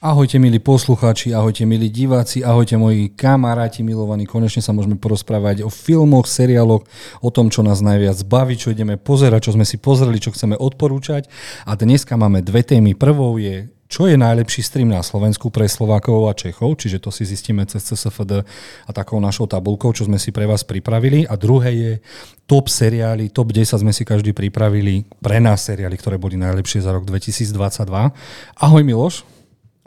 Ahojte milí poslucháči, ahojte milí diváci, ahojte moji kamaráti milovaní. Konečne sa môžeme porozprávať o filmoch, seriáloch, o tom, čo nás najviac baví, čo ideme pozerať, čo sme si pozreli, čo chceme odporúčať. A dneska máme dve témy. Prvou je čo je najlepší stream na Slovensku pre Slovákov a Čechov, čiže to si zistíme cez CSFD a takou našou tabulkou, čo sme si pre vás pripravili. A druhé je top seriály, top 10 sme si každý pripravili pre nás seriály, ktoré boli najlepšie za rok 2022. Ahoj Miloš.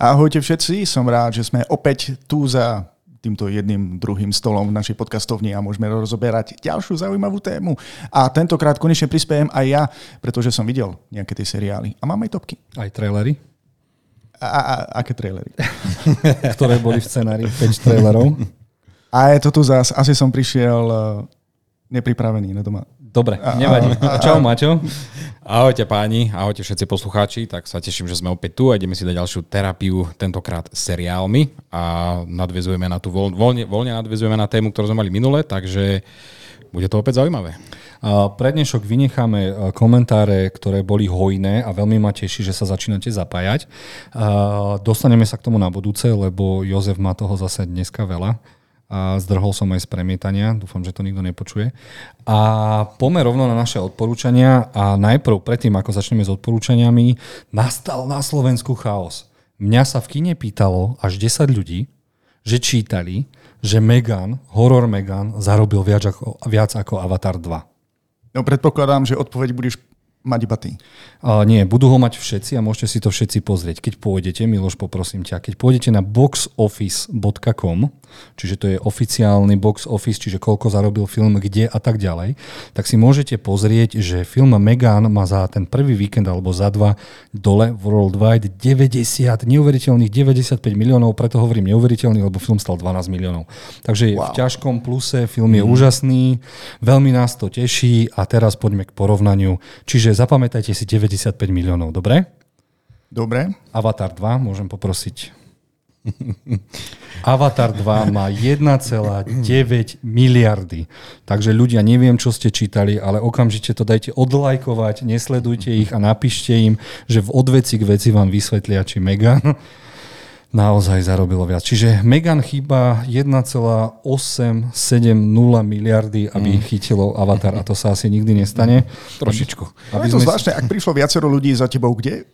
Ahojte všetci, som rád, že sme opäť tu za týmto jedným druhým stolom v našej podcastovni a môžeme rozoberať ďalšiu zaujímavú tému. A tentokrát konečne prispiejem aj ja, pretože som videl nejaké tie seriály. A mám aj topky. Aj trailery? A, a, a aké trailery? Ktoré boli v scenári 5 trailerov. A je to tu zás. Asi som prišiel eh, nepripravený na doma. Dobre, nevadí. Čau, Maťo. Ahojte páni, ahojte všetci poslucháči, tak sa teším, že sme opäť tu a ideme si dať ďalšiu terapiu, tentokrát seriálmi a nadvezujeme na tú, voľne, voľne nadvezujeme na tému, ktorú sme mali minule, takže bude to opäť zaujímavé. Pre dnešok vynecháme e, komentáre, ktoré boli hojné a veľmi ma teší, že sa začínate zapájať. Dostaneme sa k tomu na budúce, lebo Jozef má toho zase dneska veľa a zdrhol som aj z premietania, dúfam, že to nikto nepočuje. A pomer rovno na naše odporúčania a najprv predtým, ako začneme s odporúčaniami, nastal na Slovensku chaos. Mňa sa v kine pýtalo až 10 ľudí, že čítali, že Megan, horor Megan, zarobil viac ako, viac ako Avatar 2. No predpokladám, že odpoveď budeš mať iba ty. Uh, nie, budú ho mať všetci a môžete si to všetci pozrieť. Keď pôjdete, Miloš, poprosím ťa, keď pôjdete na boxoffice.com, čiže to je oficiálny box office, čiže koľko zarobil film, kde a tak ďalej, tak si môžete pozrieť, že film Megan má za ten prvý víkend alebo za dva dole worldwide 90, neuveriteľných 95 miliónov, preto hovorím neuveriteľný, lebo film stal 12 miliónov. Takže wow. v ťažkom pluse, film je mm. úžasný, veľmi nás to teší a teraz poďme k porovnaniu. Čiže zapamätajte si 95 miliónov, dobre? Dobre. Avatar 2, môžem poprosiť. Avatar 2 má 1,9 miliardy. Takže ľudia, neviem, čo ste čítali, ale okamžite to dajte odlajkovať, nesledujte ich a napíšte im, že v odveci k veci vám vysvetlia, či Megan naozaj zarobilo viac. Čiže Megan chýba 1,870 miliardy, aby mm. chytilo Avatar a to sa asi nikdy nestane. Trošičku. Aby je to sme... zvláštne, ak prišlo viacero ľudí za tebou, kde,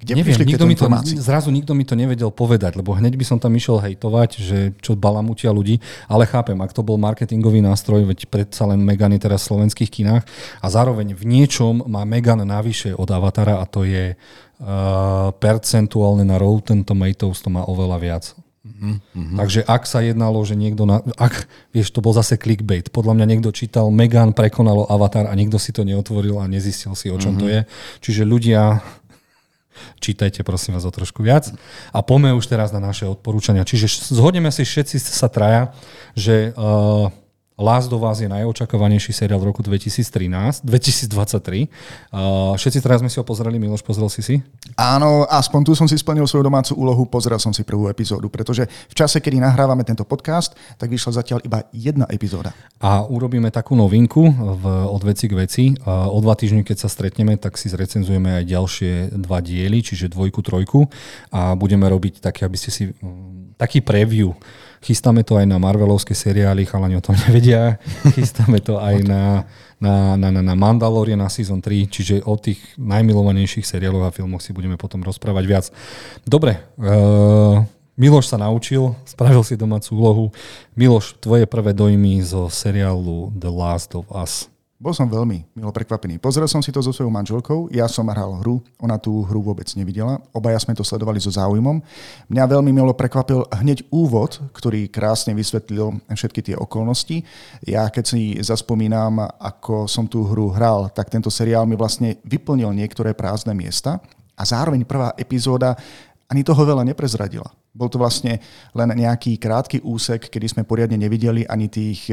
kde Neviem, nikto mi to, zrazu nikto mi to nevedel povedať, lebo hneď by som tam išiel hejtovať, že čo balamutia ľudí, ale chápem, ak to bol marketingový nástroj, veď predsa len Megan je teraz v slovenských kinách a zároveň v niečom má Megan navyše od Avatara a to je uh, percentuálne na Rotten Tomatoes to má oveľa viac. Mm-hmm. Takže ak sa jednalo, že niekto, na, ak, vieš, to bol zase clickbait, podľa mňa niekto čítal Megan prekonalo Avatar a niekto si to neotvoril a nezistil si, o čom mm-hmm. to je. Čiže ľudia, čítajte prosím vás o trošku viac. A poďme už teraz na naše odporúčania. Čiže zhodneme si všetci sa traja, že uh, Last of Us je najočakovanejší seriál v roku 2013, 2023. Uh, všetci teraz sme si ho pozreli, Miloš, pozrel si si? Áno, aspoň tu som si splnil svoju domácu úlohu, pozrel som si prvú epizódu, pretože v čase, kedy nahrávame tento podcast, tak vyšla zatiaľ iba jedna epizóda. A urobíme takú novinku v, od veci k veci. Uh, o dva týždne, keď sa stretneme, tak si zrecenzujeme aj ďalšie dva diely, čiže dvojku, trojku a budeme robiť také, aby ste si um, taký preview Chystáme to aj na Marvelovské seriály, chalani o tom nevedia. Chystáme to aj na, na, na, na, na Mandalorian na Season 3, čiže o tých najmilovanejších seriáloch a filmoch si budeme potom rozprávať viac. Dobre, uh, Miloš sa naučil, spravil si domácu úlohu. Miloš, tvoje prvé dojmy zo seriálu The Last of Us. Bol som veľmi milo prekvapený. Pozrel som si to so svojou manželkou, ja som hral hru, ona tú hru vôbec nevidela, obaja sme to sledovali so záujmom. Mňa veľmi milo prekvapil hneď úvod, ktorý krásne vysvetlil všetky tie okolnosti. Ja keď si zaspomínam, ako som tú hru hral, tak tento seriál mi vlastne vyplnil niektoré prázdne miesta a zároveň prvá epizóda ani toho veľa neprezradila. Bol to vlastne len nejaký krátky úsek, kedy sme poriadne nevideli ani tých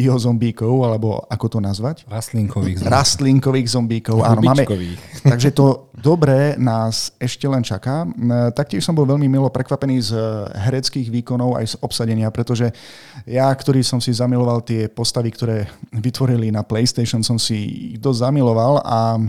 biozombíkov, alebo ako to nazvať? Rastlinkových zombíkov. Rastlinkových zombíkov, áno. Máme, takže to dobré nás ešte len čaká. Taktiež som bol veľmi milo prekvapený z hereckých výkonov aj z obsadenia, pretože ja, ktorý som si zamiloval tie postavy, ktoré vytvorili na PlayStation, som si ich dosť zamiloval a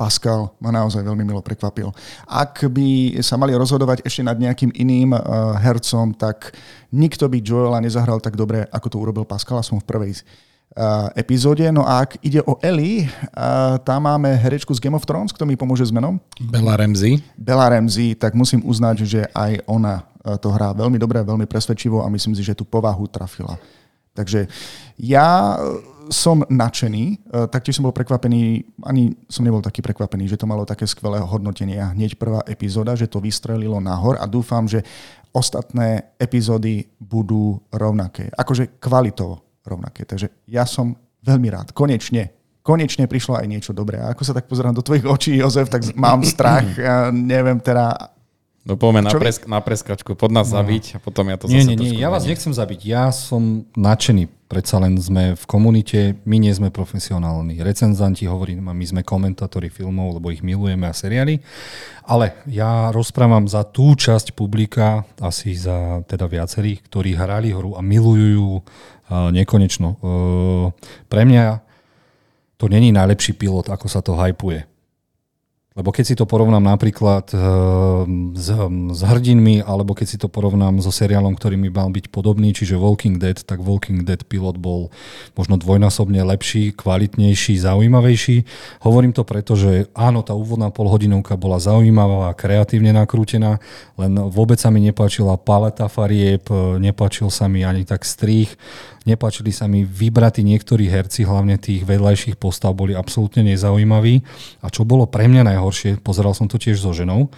Pascal ma naozaj veľmi milo prekvapil. Ak by sa mali rozhodovať ešte nad nejakým iným uh, hercom, tak nikto by Joela nezahral tak dobre, ako to urobil Pascal, som v prvej uh, epizóde. No a ak ide o Ellie, uh, tam máme herečku z Game of Thrones, kto mi pomôže s menom? Bella Ramsey. Bella Ramsey, tak musím uznať, že aj ona to hrá veľmi dobre, veľmi presvedčivo a myslím si, že tú povahu trafila. Takže ja som nadšený, e, taktiež som bol prekvapený, ani som nebol taký prekvapený, že to malo také skvelé hodnotenie a hneď prvá epizóda, že to vystrelilo nahor a dúfam, že ostatné epizódy budú rovnaké. Akože kvalitovo rovnaké. Takže ja som veľmi rád. Konečne konečne prišlo aj niečo dobré. A ako sa tak pozerám do tvojich očí, Jozef, tak mám strach. Ja neviem teda, No poďme na, presk- na preskačku, pod nás no. zabiť a potom ja to nie, zase Nie, nie, ja vás nechcem zabiť. Ja som nadšený. Predsa len sme v komunite, my nie sme profesionálni recenzanti, hovorím, my sme komentátori filmov, lebo ich milujeme a seriály. Ale ja rozprávam za tú časť publika, asi za teda viacerých, ktorí hrali hru a milujú ju uh, nekonečno. Uh, pre mňa to není najlepší pilot, ako sa to hypuje. Lebo keď si to porovnám napríklad ehm, s, s hrdinmi, alebo keď si to porovnám so seriálom, ktorý mi mal byť podobný, čiže Walking Dead, tak Walking Dead pilot bol možno dvojnásobne lepší, kvalitnejší, zaujímavejší. Hovorím to preto, že áno, tá úvodná polhodinovka bola zaujímavá a kreatívne nakrútená, len vôbec sa mi nepáčila paleta farieb, nepáčil sa mi ani tak strých, Nepáčili sa mi vybratí niektorí herci, hlavne tých vedľajších postav, boli absolútne nezaujímaví. A čo bolo pre mňa najhoršie, pozeral som to tiež so ženou,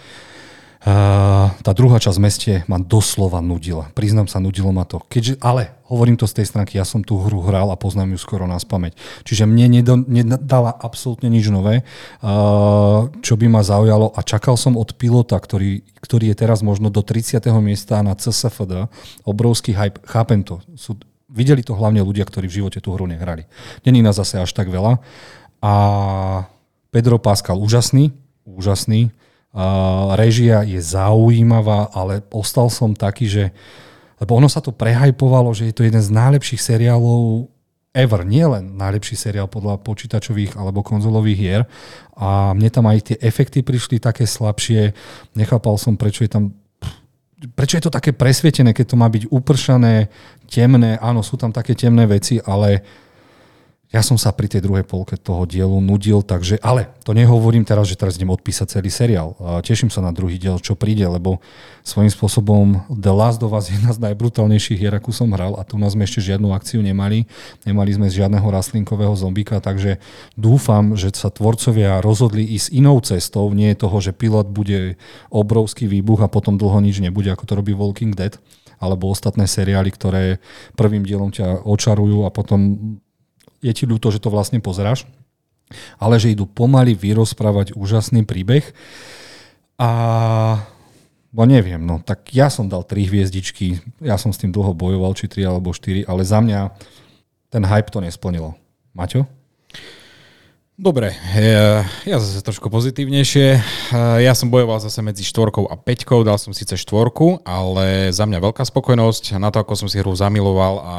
Uh, tá druhá časť meste ma doslova nudila. Priznám sa, nudilo ma to. Keďže, ale hovorím to z tej stránky, ja som tú hru hral a poznám ju skoro na spameť. Čiže mne nedo, nedala absolútne nič nové, uh, čo by ma zaujalo a čakal som od pilota, ktorý, ktorý je teraz možno do 30. miesta na CSFD, obrovský hype. Chápem to. Sú videli to hlavne ľudia, ktorí v živote tú hru nehrali. Není nás zase až tak veľa. A Pedro Pascal úžasný, úžasný. A režia je zaujímavá, ale ostal som taký, že lebo ono sa to prehajpovalo, že je to jeden z najlepších seriálov ever, nie len najlepší seriál podľa počítačových alebo konzolových hier. A mne tam aj tie efekty prišli také slabšie. Nechápal som, prečo je tam prečo je to také presvietené, keď to má byť upršané, temné, áno, sú tam také temné veci, ale ja som sa pri tej druhej polke toho dielu nudil, takže, ale to nehovorím teraz, že teraz idem odpísať celý seriál. Teším sa na druhý diel, čo príde, lebo svojím spôsobom The Last of Us je jedna z najbrutálnejších hier, akú som hral a tu nás sme ešte žiadnu akciu nemali. Nemali sme žiadneho rastlinkového zombika, takže dúfam, že sa tvorcovia rozhodli ísť inou cestou, nie je toho, že pilot bude obrovský výbuch a potom dlho nič nebude, ako to robí Walking Dead alebo ostatné seriály, ktoré prvým dielom ťa očarujú a potom je ti ľúto, že to vlastne pozeráš, ale že idú pomaly vyrozprávať úžasný príbeh a bo neviem, no tak ja som dal tri hviezdičky, ja som s tým dlho bojoval, či tri alebo štyri, ale za mňa ten hype to nesplnilo. Maťo? Dobre, ja, ja zase trošku pozitívnejšie. Ja som bojoval zase medzi štvorkou a peťkou, dal som síce štvorku, ale za mňa veľká spokojnosť na to, ako som si hru zamiloval a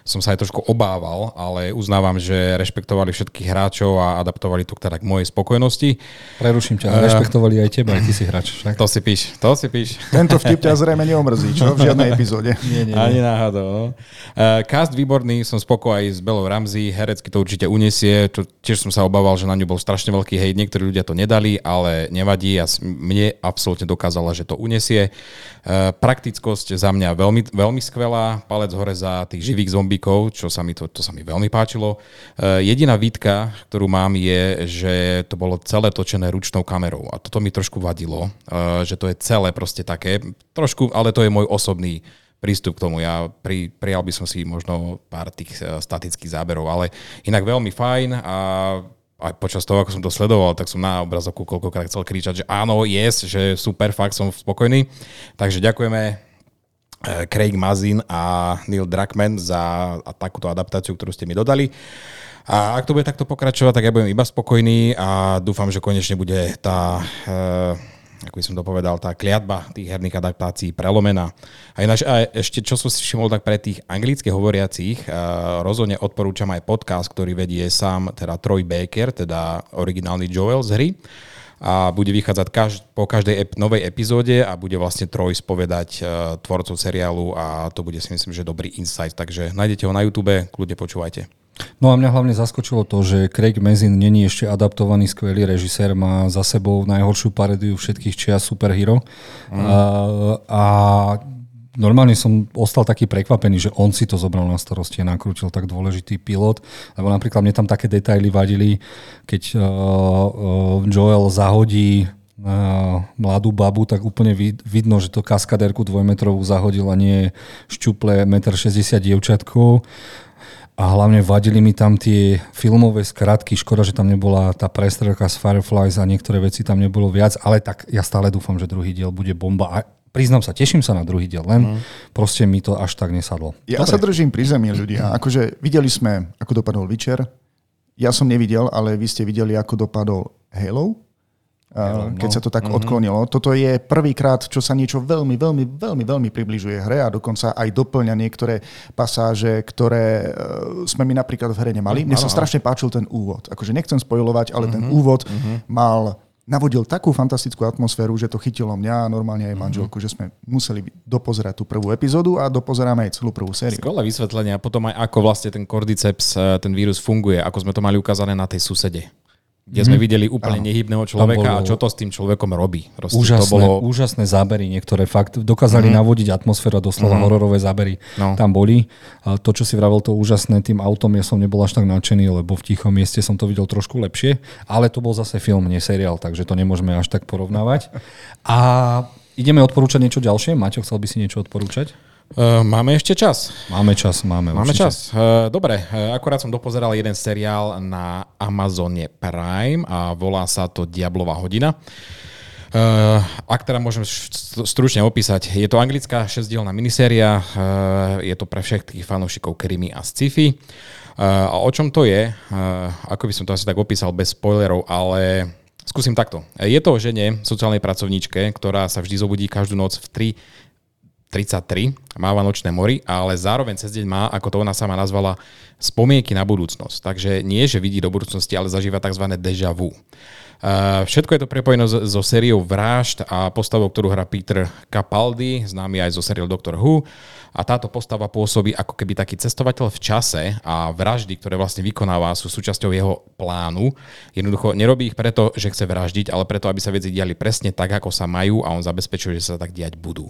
som sa aj trošku obával, ale uznávam, že rešpektovali všetkých hráčov a adaptovali to teda k mojej spokojnosti. Preruším ťa, uh, rešpektovali aj teba, aj ty si hráč. Však? To si píš, to si píš. Tento vtip ťa zrejme neomrzí, čo? V žiadnej epizóde. Nie, nie, nie. Ani náhodou. No. Uh, cast výborný, som spokoj aj s Belou Ramsey, herecky to určite unesie, čo tiež som sa obával, že na ňu bol strašne veľký hejt, niektorí ľudia to nedali, ale nevadí a mne absolútne dokázala, že to unesie. Uh, praktickosť za mňa veľmi, veľmi skvelá, palec hore za tých živých zombí zombíkov, čo sa mi, to, to sa mi veľmi páčilo. Uh, jediná výtka, ktorú mám, je, že to bolo celé točené ručnou kamerou. A toto mi trošku vadilo, uh, že to je celé proste také, trošku, ale to je môj osobný prístup k tomu. Ja pri, prijal by som si možno pár tých statických záberov, ale inak veľmi fajn a aj počas toho, ako som to sledoval, tak som na obrazovku koľkokrát chcel kričať, že áno, yes, že super, fakt som spokojný. Takže ďakujeme Eh, Craig Mazin a Neil Druckmann za takúto adaptáciu, ktorú ste mi dodali. A ak to bude takto pokračovať, tak ja budem iba spokojný a dúfam, že konečne bude tá, eh, ako by som to povedal, tá kliatba tých herných adaptácií prelomená. A, ináč, a ešte, čo som si všimol, tak pre tých anglicky hovoriacich uh, rozhodne odporúčam aj podcast, ktorý vedie sám teda Troy Baker, teda originálny Joel z hry a bude vychádzať každ- po každej ep- novej epizóde a bude vlastne Troy spovedať uh, tvorcov seriálu a to bude si myslím, že dobrý insight, takže nájdete ho na YouTube, kľudne počúvajte. No a mňa hlavne zaskočilo to, že Craig Mazin není ešte adaptovaný skvelý režisér, má za sebou najhoršiu parédiu všetkých čias superhero. Mm. A, a normálne som ostal taký prekvapený, že on si to zobral na starosti a nakrútil tak dôležitý pilot, lebo napríklad mne tam také detaily vadili, keď uh, uh, Joel zahodí uh, mladú babu, tak úplne vidno, že to kaskaderku dvojmetrovú zahodil a nie šťuple 1,60 m dievčatkou a hlavne vadili mi tam tie filmové skratky. Škoda, že tam nebola tá prestrelka z Fireflies a niektoré veci tam nebolo viac, ale tak ja stále dúfam, že druhý diel bude bomba. A priznám sa, teším sa na druhý diel, len mm. proste mi to až tak nesadlo. Ja Dobre. sa držím pri zemi ľudia. Akože videli sme, ako dopadol Witcher. Ja som nevidel, ale vy ste videli, ako dopadol Halo keď sa to tak mm-hmm. odklonilo. Toto je prvýkrát, čo sa niečo veľmi, veľmi, veľmi, veľmi približuje hre a dokonca aj doplňa niektoré pasáže, ktoré e, sme my napríklad v hre nemali. Mne sa strašne páčil ten úvod. Akože nechcem spojovať, ale mm-hmm. ten mhm. úvod mm-hmm. mal navodil takú fantastickú atmosféru, že to chytilo mňa a normálne aj manželku, mm-hmm. že sme museli dopozerať tú prvú epizódu a dopozeráme aj celú prvú sériu. Skvelé vysvetlenie a potom aj ako vlastne ten cordyceps, e, ten vírus funguje, ako sme to mali ukázané na tej susede kde sme mhm. videli úplne nehybného človeka bolo, a čo to s tým človekom robí. Proste úžasné, to bolo... úžasné zábery, niektoré fakt dokázali mm-hmm. navodiť atmosféru, doslova mm-hmm. hororové zábery no. tam boli. A to, čo si vravel, to úžasné tým autom, ja som nebol až tak nadšený, lebo v tichom mieste som to videl trošku lepšie, ale to bol zase film, nie seriál, takže to nemôžeme až tak porovnávať. A ideme odporúčať niečo ďalšie. Maťo, chcel by si niečo odporúčať? Uh, máme ešte čas. Máme čas, máme. Máme určite. čas. Uh, dobre, uh, akurát som dopozeral jeden seriál na Amazone Prime a volá sa to Diablová hodina. Ak teda môžem stručne opísať, je to anglická šesťdielná miniséria, je to pre všetkých fanúšikov krimi a sci-fi. A o čom to je? Ako by som to asi tak opísal bez spoilerov, ale skúsim takto. Je to o žene, sociálnej pracovníčke, ktorá sa vždy zobudí každú noc v 3 33, máva nočné mori, ale zároveň cez deň má, ako to ona sama nazvala, spomienky na budúcnosť. Takže nie, že vidí do budúcnosti, ale zažíva tzv. deja vu. Uh, všetko je to prepojené so sériou Vražd a postavou, ktorú hrá Peter Capaldi, známy aj zo seriál Doctor Who. A táto postava pôsobí ako keby taký cestovateľ v čase a vraždy, ktoré vlastne vykonáva, sú súčasťou jeho plánu. Jednoducho nerobí ich preto, že chce vraždiť, ale preto, aby sa veci diali presne tak, ako sa majú a on zabezpečuje, že sa tak diať budú.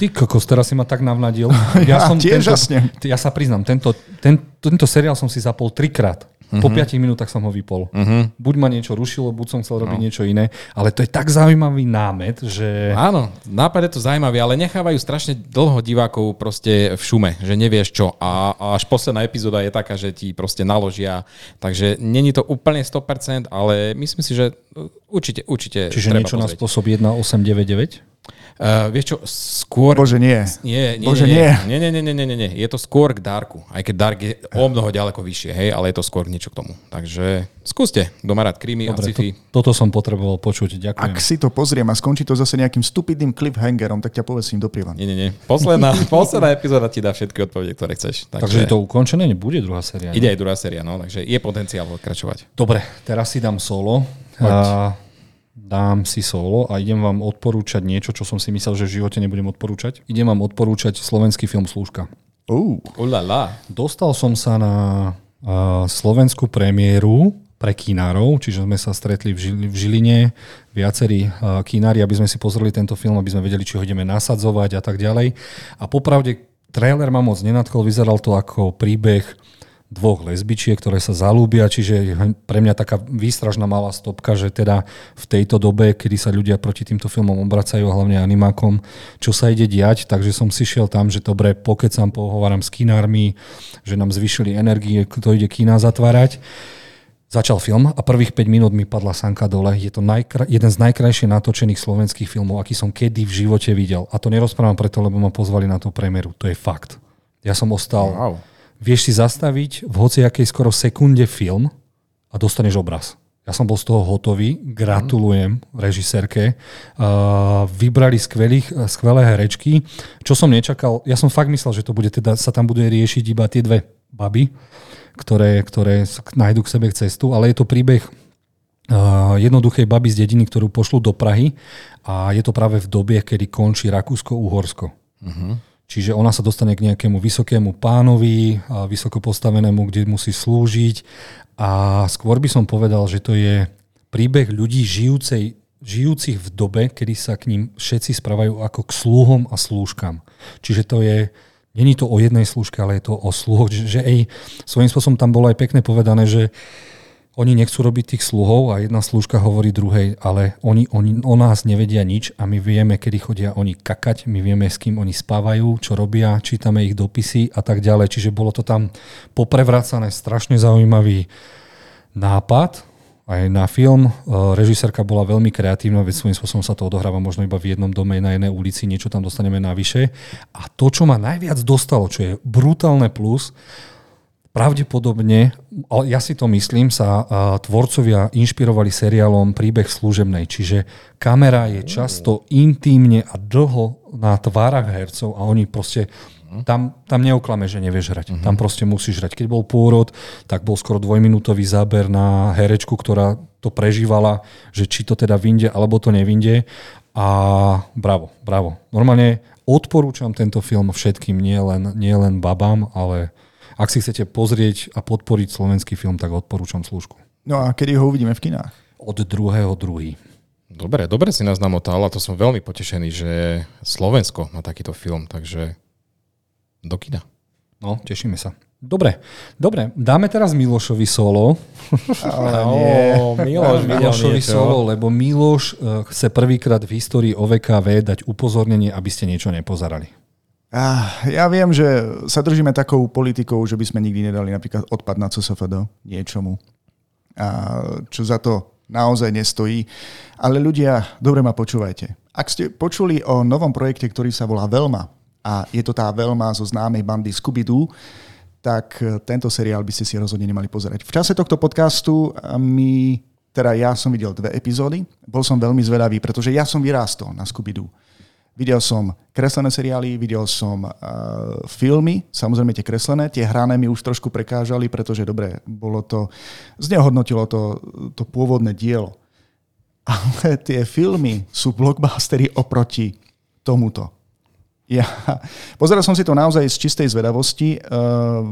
Ty kokos, teraz si ma tak navnadil. Ja, ja som tiež tento, jasne. Ja sa priznám, tento, ten, tento seriál som si zapol trikrát. Uh-huh. Po 5 mhm. minútach som ho vypol. Uh-huh. Buď ma niečo rušilo, buď som chcel robiť no. niečo iné, ale to je tak zaujímavý námet, že... Áno, nápad je to zaujímavý, ale nechávajú strašne dlho divákov proste v šume, že nevieš čo. A, a až posledná epizóda je taká, že ti proste naložia. Takže není to úplne 100%, ale myslím si, že určite, určite Čiže niečo pozrieť. na spôsob 1899? Uh, vieš čo, skôr... Bože, nie. Nie, nie, Bože, nie. Nie, nie, nie, nie, nie, nie, nie. Je to skôr k Darku. Aj keď Dark je o mnoho ďaleko vyššie, hej, ale je to skôr niečo k tomu. Takže skúste. Rád krimi Dobre, a sci-fi. To, toto som potreboval počuť. Ďakujem. Ak si to pozriem a skončí to zase nejakým stupidným cliffhangerom, tak ťa povesím do prievan. Nie, nie, nie. Posledná, posledná epizóda ti dá všetky odpovede, ktoré chceš. Takže, takže je to ukončené? Nebude druhá séria? Ide aj druhá séria, no. Takže je potenciál pokračovať. Dobre, teraz si dám solo. A dám si solo a idem vám odporúčať niečo, čo som si myslel, že v živote nebudem odporúčať. Idem vám odporúčať slovenský film Slúžka. Uh. Ulala. Dostal som sa na uh, slovenskú premiéru pre kinárov, čiže sme sa stretli v, Žil- v Žiline, viacerí uh, kinári, aby sme si pozreli tento film, aby sme vedeli, či ho ideme nasadzovať a tak ďalej. A popravde, trailer ma moc nenadchol, vyzeral to ako príbeh dvoch lesbičiek, ktoré sa zalúbia, čiže pre mňa taká výstražná malá stopka, že teda v tejto dobe, kedy sa ľudia proti týmto filmom obracajú, hlavne animákom, čo sa ide diať, takže som si šiel tam, že dobre, pokecam, pohováram s kinármi, že nám zvyšili energie, kto ide kina zatvárať. Začal film a prvých 5 minút mi padla sanka dole. Je to najkra- jeden z najkrajšie natočených slovenských filmov, aký som kedy v živote videl. A to nerozprávam preto, lebo ma pozvali na tú premiéru. To je fakt. Ja som ostal... Wow vieš si zastaviť v hociakej skoro sekunde film a dostaneš obraz. Ja som bol z toho hotový. Gratulujem režisérke. Vybrali skvelých, skvelé herečky. Čo som nečakal, ja som fakt myslel, že to bude teda, sa tam bude riešiť iba tie dve baby, ktoré, ktoré nájdu k sebe cestu, ale je to príbeh jednoduchej baby z dediny, ktorú pošlu do Prahy a je to práve v dobe, kedy končí Rakúsko-Uhorsko. Uh-huh. Čiže ona sa dostane k nejakému vysokému pánovi, vysoko postavenému, kde musí slúžiť. A skôr by som povedal, že to je príbeh ľudí žijúcej, žijúcich v dobe, kedy sa k ním všetci správajú ako k sluhom a slúžkam. Čiže to je, není to o jednej slúžke, ale je to o sluhoch. Že, že ej, svojím spôsobom tam bolo aj pekne povedané, že oni nechcú robiť tých sluhov a jedna slúžka hovorí druhej, ale oni, oni o nás nevedia nič a my vieme, kedy chodia oni kakať, my vieme, s kým oni spávajú, čo robia, čítame ich dopisy a tak ďalej. Čiže bolo to tam poprevracané, strašne zaujímavý nápad aj na film. E, režisérka bola veľmi kreatívna, veď svojím spôsobom sa to odohráva možno iba v jednom dome na jednej ulici, niečo tam dostaneme navyše. A to, čo ma najviac dostalo, čo je brutálne plus, Pravdepodobne, ale ja si to myslím, sa tvorcovia inšpirovali seriálom Príbeh služebnej, čiže kamera je často intímne a dlho na tvárach hercov a oni proste tam, tam neuklame, že nevieš hrať. Uh-huh. Tam proste musíš hrať. Keď bol pôrod, tak bol skoro dvojminútový záber na herečku, ktorá to prežívala, že či to teda vinde, alebo to nevinde. A bravo, bravo. Normálne odporúčam tento film všetkým, nie len, nie len babám, ale ak si chcete pozrieť a podporiť slovenský film, tak odporúčam služku. No a kedy ho uvidíme v kinách? Od druhého druhý. Dobre, dobre si nás namotal a to som veľmi potešený, že Slovensko má takýto film, takže do kina. No, tešíme sa. Dobre, dobre, dáme teraz Milošovi solo. Ale nie. Miloš Milošovi solo, lebo Miloš eh, chce prvýkrát v histórii OVKV dať upozornenie, aby ste niečo nepozerali. Ah, ja viem, že sa držíme takou politikou, že by sme nikdy nedali napríklad odpad na CSFD niečomu, a čo za to naozaj nestojí. Ale ľudia, dobre ma počúvajte. Ak ste počuli o novom projekte, ktorý sa volá Velma, a je to tá Velma zo známej bandy Scooby-Doo, tak tento seriál by ste si rozhodne nemali pozerať. V čase tohto podcastu mi, teda ja som videl dve epizódy, bol som veľmi zvedavý, pretože ja som vyrástol na Scooby-Doo. Videl som kreslené seriály, videl som uh, filmy, samozrejme tie kreslené, tie hrané mi už trošku prekážali, pretože dobre, bolo to, znehodnotilo to, to pôvodné dielo. Ale tie filmy sú blockbustery oproti tomuto. Ja pozeral som si to naozaj z čistej zvedavosti, uh,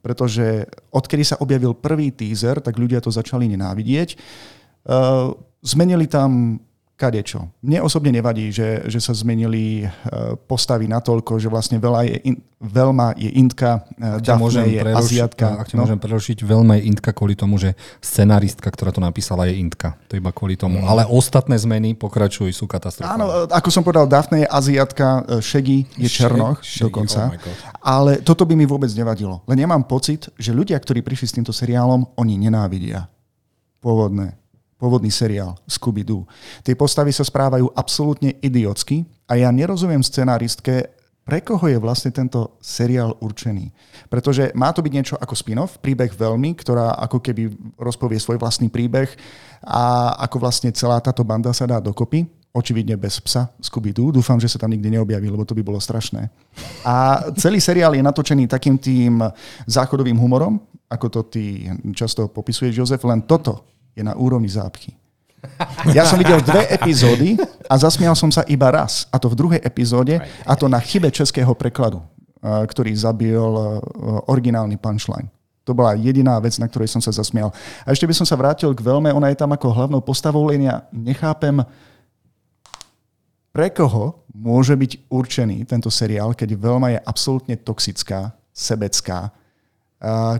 pretože odkedy sa objavil prvý teaser, tak ľudia to začali nenávidieť. Uh, zmenili tam kadečo. Mne osobne nevadí, že, že sa zmenili e, postavy natoľko, že vlastne veľa je in, veľma je Intka, e, Daphne je preruši- Aziatka. Ak ťa no. môžem prerušiť, veľma je Intka kvôli tomu, že scenaristka, ktorá to napísala, je Intka. To iba kvôli tomu. Mm. Ale ostatné zmeny pokračujú, sú katastrofálne. Áno, ako som povedal, Daphne je Aziatka, Shaggy je Černoch Shaggy, dokonca. Oh ale toto by mi vôbec nevadilo. Len ja mám pocit, že ľudia, ktorí prišli s týmto seriálom, oni nenávidia pôvodné pôvodný seriál Scooby-Doo. Tie postavy sa správajú absolútne idiotsky a ja nerozumiem scenáristke, pre koho je vlastne tento seriál určený. Pretože má to byť niečo ako spin-off, príbeh veľmi, ktorá ako keby rozpovie svoj vlastný príbeh a ako vlastne celá táto banda sa dá dokopy. Očividne bez psa Scooby-Doo. Dúfam, že sa tam nikdy neobjaví, lebo to by bolo strašné. A celý seriál je natočený takým tým záchodovým humorom, ako to ty často popisuješ, Jozef, len toto je na úrovni zápchy. Ja som videl dve epizódy a zasmial som sa iba raz. A to v druhej epizóde, a to na chybe českého prekladu, ktorý zabil originálny punchline. To bola jediná vec, na ktorej som sa zasmial. A ešte by som sa vrátil k Veľme, ona je tam ako hlavnou postavou, len ja nechápem, pre koho môže byť určený tento seriál, keď Veľma je absolútne toxická, sebecká,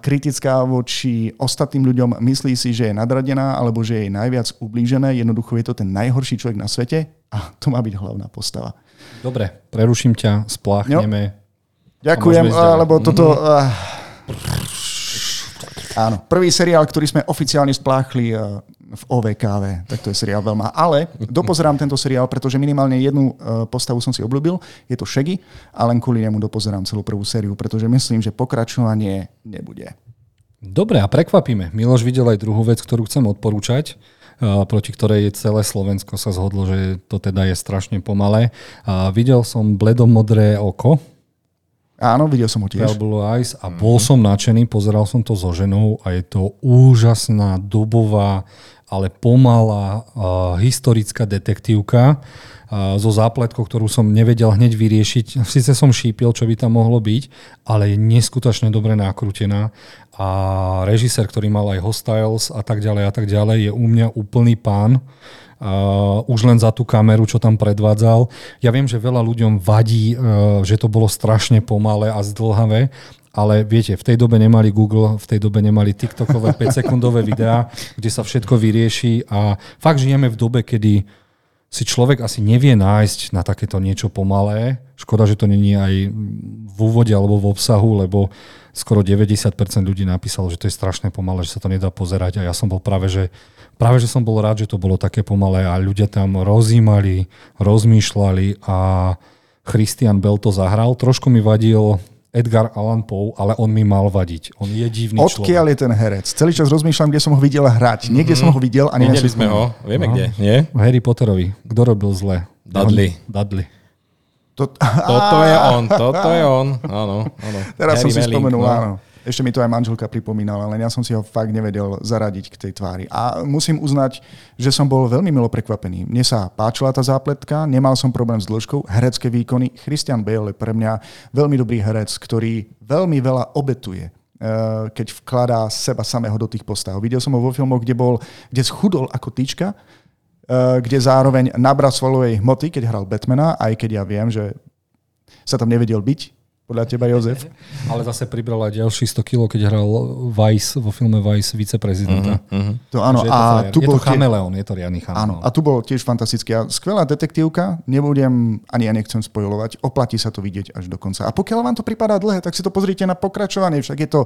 kritická voči ostatným ľuďom, myslí si, že je nadradená alebo že je najviac ublížené. Jednoducho je to ten najhorší človek na svete a to má byť hlavná postava. Dobre, preruším ťa, spláchneme. Jo. Ďakujem, lebo toto... Mm. Áno, prvý seriál, ktorý sme oficiálne spláchli v OVKV, tak to je seriál veľma. Ale dopozerám tento seriál, pretože minimálne jednu e, postavu som si obľúbil, je to Shaggy a len kvôli nemu dopozerám celú prvú sériu, pretože myslím, že pokračovanie nebude. Dobre, a prekvapíme. Miloš videl aj druhú vec, ktorú chcem odporúčať proti ktorej celé Slovensko sa zhodlo, že to teda je strašne pomalé. A videl som bledomodré oko. Áno, videl som ho tiež. Blue Eyes a bol mm-hmm. som nadšený, pozeral som to so ženou a je to úžasná, dobová, ale pomalá historická detektívka so zápletkou, ktorú som nevedel hneď vyriešiť. Sice som šípil, čo by tam mohlo byť, ale je neskutočne dobre nakrútená a režisér, ktorý mal aj Hostiles a tak ďalej a tak ďalej, je u mňa úplný pán. Uh, už len za tú kameru, čo tam predvádzal. Ja viem, že veľa ľuďom vadí, uh, že to bolo strašne pomalé a zdlhavé, ale viete, v tej dobe nemali Google, v tej dobe nemali TikTokové 5-sekundové videá, kde sa všetko vyrieši a fakt žijeme v dobe, kedy si človek asi nevie nájsť na takéto niečo pomalé. Škoda, že to není aj v úvode alebo v obsahu, lebo skoro 90% ľudí napísalo, že to je strašne pomalé, že sa to nedá pozerať a ja som bol práve, že práve, že som bol rád, že to bolo také pomalé a ľudia tam rozímali, rozmýšľali a Christian Bell to zahral. Trošku mi vadil Edgar Allan Poe, ale on mi mal vadiť. On je divný Odkiaľ človek. je ten herec? Celý čas rozmýšľam, kde som ho videl hrať. Niekde mm-hmm. som ho videl a neviem sme ho. Vieme no. kde, nie? Harry Potterovi. Kto robil zle? Dudley. On, Dudley. To, toto je on, toto je on. Áno, áno. Teraz Harry som si Melling, spomenul, no. áno. Ešte mi to aj manželka pripomínala, len ja som si ho fakt nevedel zaradiť k tej tvári. A musím uznať, že som bol veľmi milo prekvapený. Mne sa páčila tá zápletka, nemal som problém s dĺžkou, herecké výkony. Christian Bale je pre mňa veľmi dobrý herec, ktorý veľmi veľa obetuje eh, keď vkladá seba samého do tých postav. Videl som ho vo filmoch, kde bol, kde schudol ako tyčka, Eh, kde zároveň nabral svojej hmoty, keď hral Batmana, aj keď ja viem, že sa tam nevedel byť, podľa teba, Jozef. Ale zase pribral aj ďalší 100 kg, keď hral Vice vo filme Vice viceprezidenta. Uh-huh, uh-huh. To áno. je to, a tu je bol to chameleon, je to riadny chameleon. Áno, a tu bol tiež fantastický. A skvelá detektívka, nebudem, ani ja nechcem spojovať, oplatí sa to vidieť až do konca. A pokiaľ vám to pripadá dlhé, tak si to pozrite na pokračovanie, však je to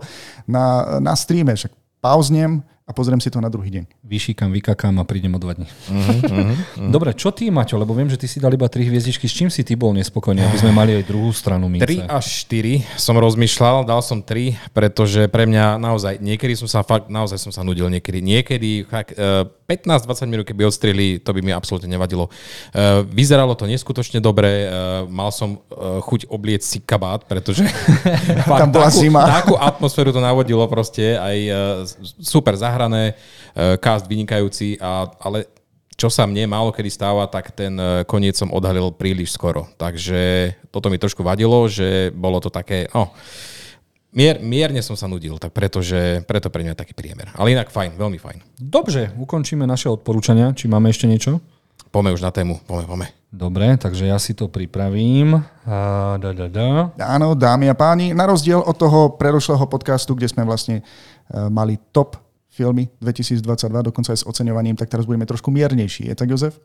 na, na streame, však pauznem, a pozriem si to na druhý deň. Vyšíkam, vykakám a prídem o dva dní. Uh-huh, uh-huh. Dobre, čo ty, Maťo? Lebo viem, že ty si dal iba tri hviezdičky. S čím si ty bol nespokojný, aby sme mali aj druhú stranu mince? 3 až 4 som rozmýšľal, dal som 3, pretože pre mňa naozaj, niekedy som sa fakt, naozaj som sa nudil niekedy. Niekedy fakt, uh, 15-20 minút, keby odstreli, to by mi absolútne nevadilo. Uh, vyzeralo to neskutočne dobre, uh, mal som chuť obliec si kabát, pretože tam bola takú, zima. takú atmosféru to navodilo proste, aj super zahrané, uh, cast vynikajúci, a, ale čo sa mne málo kedy stáva, tak ten koniec som odhalil príliš skoro. Takže toto mi trošku vadilo, že bolo to také, oh, Mier, mierne som sa nudil, tak pretože, preto pre mňa taký priemer. Ale inak fajn, veľmi fajn. Dobre, ukončíme naše odporúčania. Či máme ešte niečo? Poďme už na tému, poďme, poďme. Dobre, takže ja si to pripravím. A, da, da, da. Áno, dámy a páni, na rozdiel od toho predošlého podcastu, kde sme vlastne uh, mali top filmy 2022, dokonca aj s oceňovaním, tak teraz budeme trošku miernejší. Je tak, Jozef?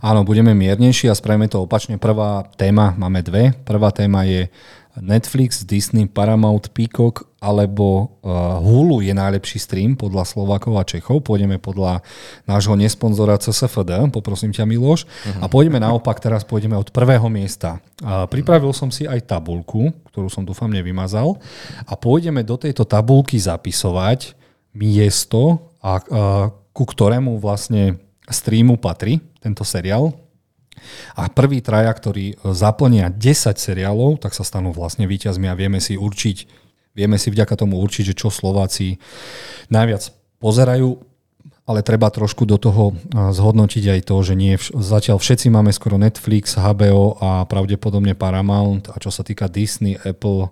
Áno, budeme miernejší a spravíme to opačne. Prvá téma, máme dve. Prvá téma je Netflix, Disney, Paramount, Peacock alebo uh, Hulu je najlepší stream podľa Slovákov a Čechov. Pôjdeme podľa nášho nesponzora CSFD, poprosím ťa Miloš. Uh-huh. A pôjdeme naopak, teraz pôjdeme od prvého miesta. Uh, pripravil som si aj tabulku, ktorú som dúfam nevymazal. A pôjdeme do tejto tabulky zapisovať miesto, a, uh, ku ktorému vlastne streamu patrí tento seriál. A prví traja, ktorí e, zaplnia 10 seriálov, tak sa stanú vlastne víťazmi a vieme si určiť, vieme si vďaka tomu určiť, že čo Slováci najviac pozerajú, ale treba trošku do toho e, zhodnotiť aj to, že nie zatiaľ všetci máme skoro Netflix, HBO a pravdepodobne Paramount a čo sa týka Disney, Apple,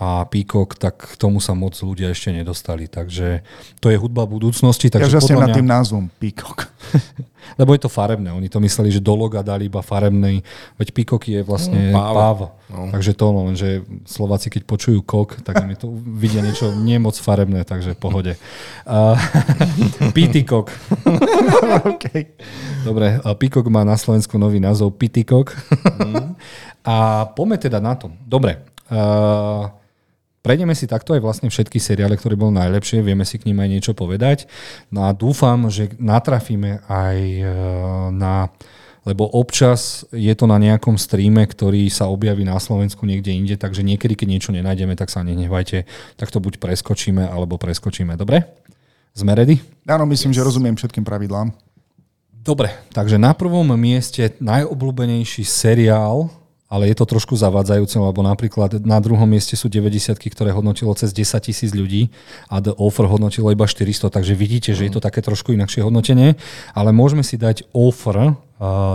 a Peacock, tak k tomu sa moc ľudia ešte nedostali. Takže to je hudba budúcnosti. Takže ja podľa mňa... nad tým názvom Peacock. Lebo je to farebné. Oni to mysleli, že do loga dali iba farebný. Veď Peacock je vlastne no, páv. No. Takže to, no, že Slováci, keď počujú kok, tak mi to vidia niečo nie moc farebné, takže pohode. Uh, Pitikok. okay. Dobre, Peacock má na Slovensku nový názov Pitikok. Mm. A poďme teda na to. Dobre. Uh, Prejdeme si takto aj vlastne všetky seriály, ktoré boli najlepšie, vieme si k ním aj niečo povedať. No a dúfam, že natrafíme aj e, na lebo občas je to na nejakom streame, ktorý sa objaví na Slovensku niekde inde, takže niekedy, keď niečo nenájdeme, tak sa nehnevajte, tak to buď preskočíme, alebo preskočíme. Dobre? Sme ready? Áno, myslím, yes. že rozumiem všetkým pravidlám. Dobre, takže na prvom mieste najobľúbenejší seriál, ale je to trošku zavádzajúce, lebo napríklad na druhom mieste sú 90 ktoré hodnotilo cez 10 tisíc ľudí a The Offer hodnotilo iba 400, takže vidíte, že je to také trošku inakšie hodnotenie, ale môžeme si dať Offer,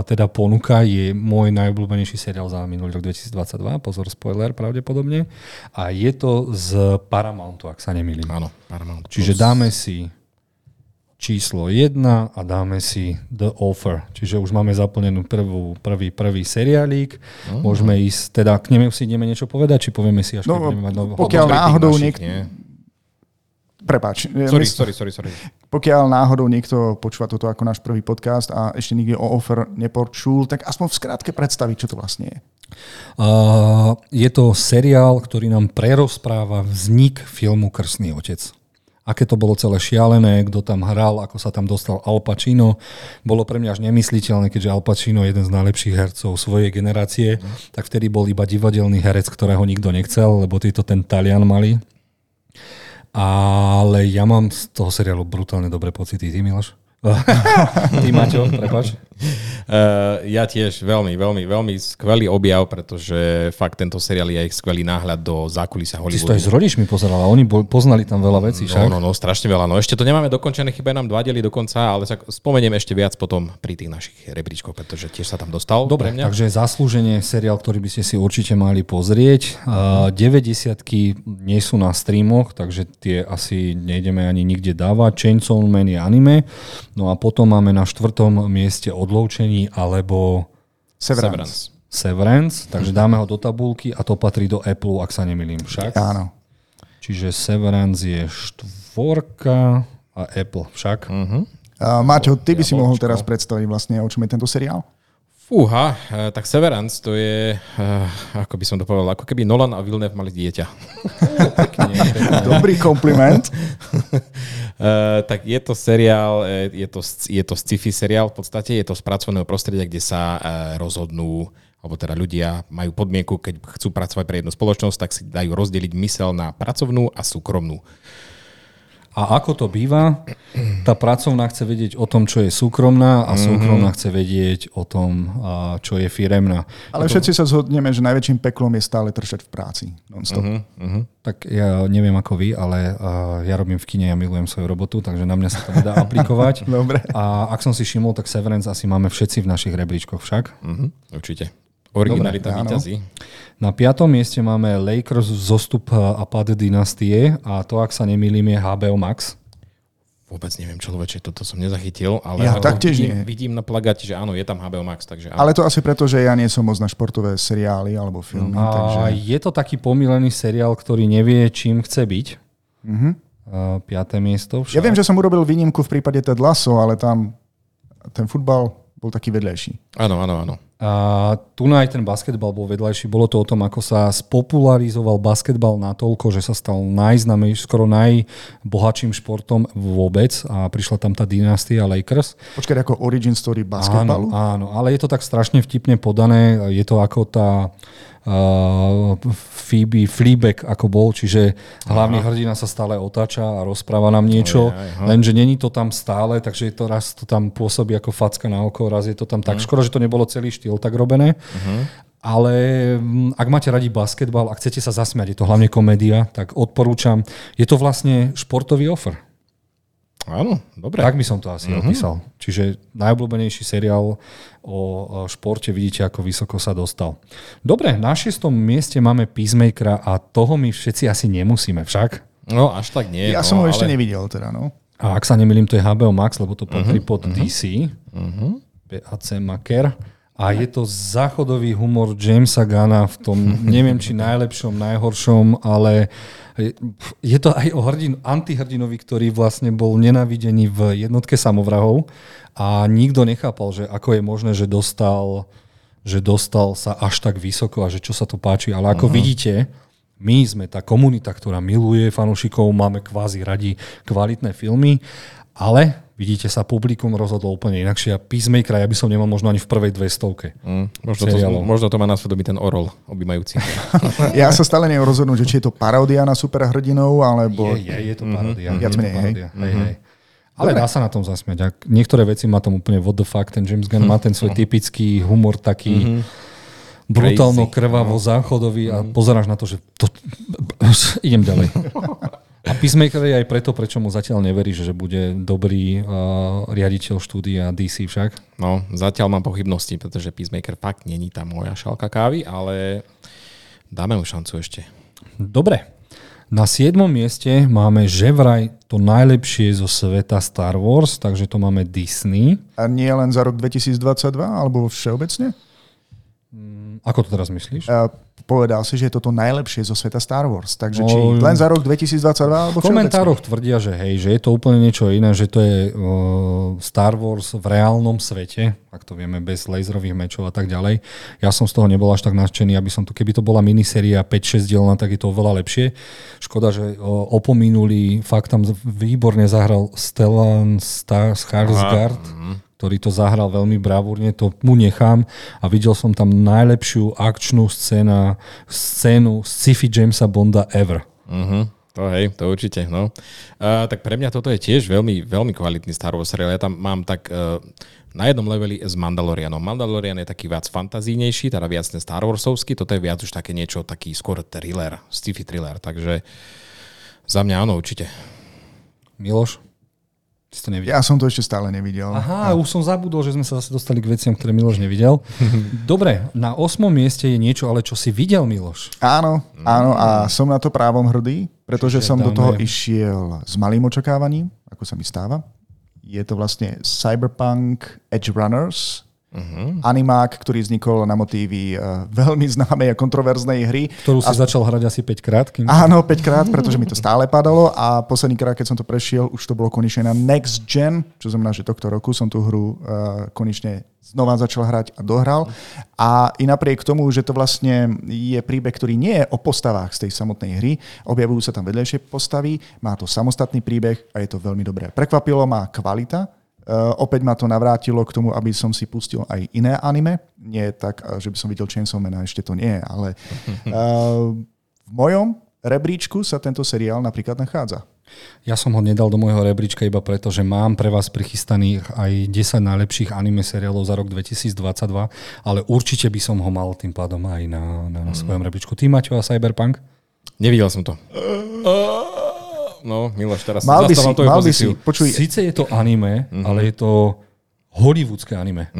teda ponuka je môj najobľúbenejší seriál za minulý rok 2022, pozor, spoiler pravdepodobne, a je to z Paramountu, ak sa nemýlim. Áno, Paramount. Čiže dáme si číslo 1 a dáme si The Offer. Čiže už máme zaplnenú prvú, prvý, prvý seriálík. Uh-huh. Môžeme ísť, teda k nemu si ideme niečo povedať, či povieme si až no, keď budeme mať nový Pokiaľ náhodou niekto... Prepač. Sorry, sorry, sorry, sorry. Pokiaľ náhodou niekto počúva toto ako náš prvý podcast a ešte nikdy o offer nepočul, tak aspoň v skratke predstaviť, čo to vlastne je. Uh, je to seriál, ktorý nám prerozpráva vznik filmu Krsný otec aké to bolo celé šialené, kto tam hral, ako sa tam dostal Al Pacino. Bolo pre mňa až nemysliteľné, keďže Al Pacino je jeden z najlepších hercov svojej generácie, mm. tak vtedy bol iba divadelný herec, ktorého nikto nechcel, lebo títo ten Talian mali. Ale ja mám z toho seriálu brutálne dobré pocity. Ty, Miloš? Ty, Maťo, prepač. Uh, ja tiež veľmi, veľmi, veľmi skvelý objav, pretože fakt tento seriál je aj skvelý náhľad do zákulisia Hollywoodu. Ty si to aj s rodičmi pozeral a oni poznali tam veľa vecí, však? No, no, no, strašne veľa. No ešte to nemáme dokončené, chyba nám dva diely dokonca, ale sa spomeniem ešte viac potom pri tých našich rebríčkoch, pretože tiež sa tam dostal. Dobre, mňa. takže zaslúženie seriál, ktorý by ste si určite mali pozrieť. Uh, 90 nie sú na streamoch, takže tie asi nejdeme ani nikde dávať. Chainsaw Man je anime. No a potom máme na štvrtom mieste odloučení alebo Severance. Severance, takže dáme ho do tabulky a to patrí do Apple, ak sa nemýlim však. Áno. Čiže Severance je štvorka a Apple však. Uh-huh. Uh, Maťo, ty by si mohol teraz predstaviť vlastne, o čom je tento seriál? Fúha, eh, tak Severance to je, uh, ako by som to povedal, ako keby Nolan a Villeneuve mali dieťa. pekne, pekne. Dobrý kompliment. uh, tak je to seriál, je to, je to sci-fi seriál v podstate, je to z pracovného prostredia, kde sa rozhodnú alebo teda ľudia majú podmienku, keď chcú pracovať pre jednu spoločnosť, tak si dajú rozdeliť mysel na pracovnú a súkromnú. A ako to býva, tá pracovná chce vedieť o tom, čo je súkromná a mhm. súkromná chce vedieť o tom, čo je firemná. Ale je všetci to... sa zhodneme, že najväčším peklom je stále trčať v práci. Non-stop. Uh-huh. Tak ja neviem ako vy, ale ja robím v kine, ja milujem svoju robotu, takže na mňa sa to nedá aplikovať. Dobre. A ak som si všimol, tak Severance asi máme všetci v našich rebríčkoch však. Uh-huh, určite. Originalita výťazí. Na piatom mieste máme Lakers zostup a pad dynastie a to, ak sa nemýlim, je HBO Max. Vôbec neviem, človeče, toto som nezachytil, ale ja taktiež vidím, nie. vidím na plagáte, že áno, je tam HBO Max. Takže áno. Ale to asi preto, že ja nie som moc na športové seriály alebo filmy. A takže... Je to taký pomílený seriál, ktorý nevie, čím chce byť. Uh-huh. Uh, piaté miesto však. Ja viem, že som urobil výnimku v prípade Ted Lasso, ale tam ten futbal bol taký vedlejší. Áno, áno, áno. A tu aj ten basketbal bol vedľajší. Bolo to o tom, ako sa spopularizoval basketbal natoľko, že sa stal najznamejším, skoro najbohatším športom vôbec a prišla tam tá dynastia Lakers. Počkaj, ako origin story basketbalu? Áno, áno, ale je to tak strašne vtipne podané. Je to ako tá Phoebe Fleabag ako bol, čiže hlavný Aha. hrdina sa stále otáča a rozpráva nám niečo, aj, lenže není to tam stále, takže to raz to tam pôsobí ako facka na oko, raz je to tam tak. Uh-huh. Škoda, že to nebolo celý štýl tak robené. Uh-huh. Ale mm, ak máte radi basketbal a chcete sa zasmiať, je to hlavne komédia, tak odporúčam. Je to vlastne športový offer. Áno, dobre. Tak by som to asi uh-huh. opísal. Čiže najobľúbenejší seriál o športe, vidíte, ako vysoko sa dostal. Dobre, na šiestom mieste máme Peacemakera a toho my všetci asi nemusíme však. No, až tak nie. Ja no, som ho ale... ešte nevidel teda, no. A ak sa nemýlim, to je HBO Max, lebo to patrí uh-huh. pod uh-huh. DC. Uh-huh. PAC Maker. A je to záchodový humor Jamesa Gana v tom, neviem či najlepšom, najhoršom, ale je to aj o hrdin, antihrdinovi, ktorý vlastne bol nenávidený v jednotke samovrahov a nikto nechápal, že ako je možné, že dostal, že dostal sa až tak vysoko a že čo sa to páči. Ale ako uh-huh. vidíte, my sme tá komunita, ktorá miluje fanúšikov, máme kvázi radi kvalitné filmy, ale vidíte sa, publikum rozhodlo úplne inakšie a Peacemaker ja by som nemal možno ani v prvej 200. Mm, možno, to, možno to má na svedomí ten orol objímajúci. Ja sa stále neviem rozhodnúť, že či je to paródia na superhrdinov, alebo... Je, je, je to paródia. Viac je to menej, hej. hej. Ale dá sa na tom zasmiať. Ak niektoré veci má tam úplne what the fuck, ten James Gunn má ten svoj typický humor taký brutálno Crazy. krvavo záchodový a pozeráš na to, že to... idem ďalej. A Peacemaker je aj preto, prečo mu zatiaľ neveríš, že bude dobrý uh, riaditeľ štúdia DC však. No, zatiaľ mám pochybnosti, pretože Peacemaker fakt není tá moja šálka kávy, ale dáme mu šancu ešte. Dobre. Na 7. mieste máme že vraj to najlepšie zo sveta Star Wars, takže to máme Disney. A nie len za rok 2022, alebo všeobecne? Ako to teraz myslíš? A povedal si, že je toto najlepšie zo sveta Star Wars. Takže či No, len za rok 2022, alebo V komentároch tvrdia, že hej, že je to úplne niečo iné, že to je uh, Star Wars v reálnom svete, ak to vieme, bez laserových mečov a tak ďalej. Ja som z toho nebol až tak nadšený, aby som to, keby to bola miniséria 5-6 dielna, tak je to oveľa lepšie. Škoda, že uh, opominuli, fakt tam výborne zahral Stellan Star Skarsgård, ktorý to zahral veľmi bravúrne, to mu nechám a videl som tam najlepšiu akčnú scéna, scénu sci-fi Jamesa Bonda ever. Uh-huh. To hej, to určite. No. Uh, tak pre mňa toto je tiež veľmi, veľmi kvalitný Star Wars seriál. Ja tam mám tak uh, na jednom leveli s Mandalorianom. Mandalorian je taký viac fantazínejší, teda viac ten Star Warsovský, toto je viac už také niečo, taký skôr thriller, sci-fi thriller, takže za mňa áno, určite. Miloš? Ty si to nevidel? Ja som to ešte stále nevidel. Aha, už som zabudol, že sme sa zase dostali k veciam, ktoré Miloš nevidel. Dobre, na osmom mieste je niečo, ale čo si videl, Miloš? Áno, áno a som na to právom hrdý, pretože Čiže som do toho išiel s malým očakávaním, ako sa mi stáva. Je to vlastne Cyberpunk Edge Runners, uh-huh. animák, ktorý vznikol na motívy uh, veľmi známej a kontroverznej hry. Ktorú si začal hrať asi 5 krát. Kým... Áno, 5 krát, pretože mi to stále padalo a posledný krát, keď som to prešiel, už to bolo konečne na Next Gen, čo znamená, že tohto roku som tú hru uh, konečne znova začal hrať a dohral. A i napriek tomu, že to vlastne je príbeh, ktorý nie je o postavách z tej samotnej hry, objavujú sa tam vedľajšie postavy, má to samostatný príbeh a je to veľmi dobré. Prekvapilo ma kvalita, opäť ma to navrátilo k tomu, aby som si pustil aj iné anime. Nie tak, uh, že by som videl Chainsaw Man a ešte to nie, ale uh, v mojom rebríčku sa tento seriál napríklad nachádza. Ja som ho nedal do môjho rebríčka iba preto, že mám pre vás prichystaných aj 10 najlepších anime seriálov za rok 2022, ale určite by som ho mal tým pádom aj na, na, na svojom rebríčku. Ty, Maťo, a Cyberpunk? Nevidel som to. No, Miloš, teraz Mal by si, tvoju mal by si, počuj, Sice je to anime, ale je to hollywoodské anime.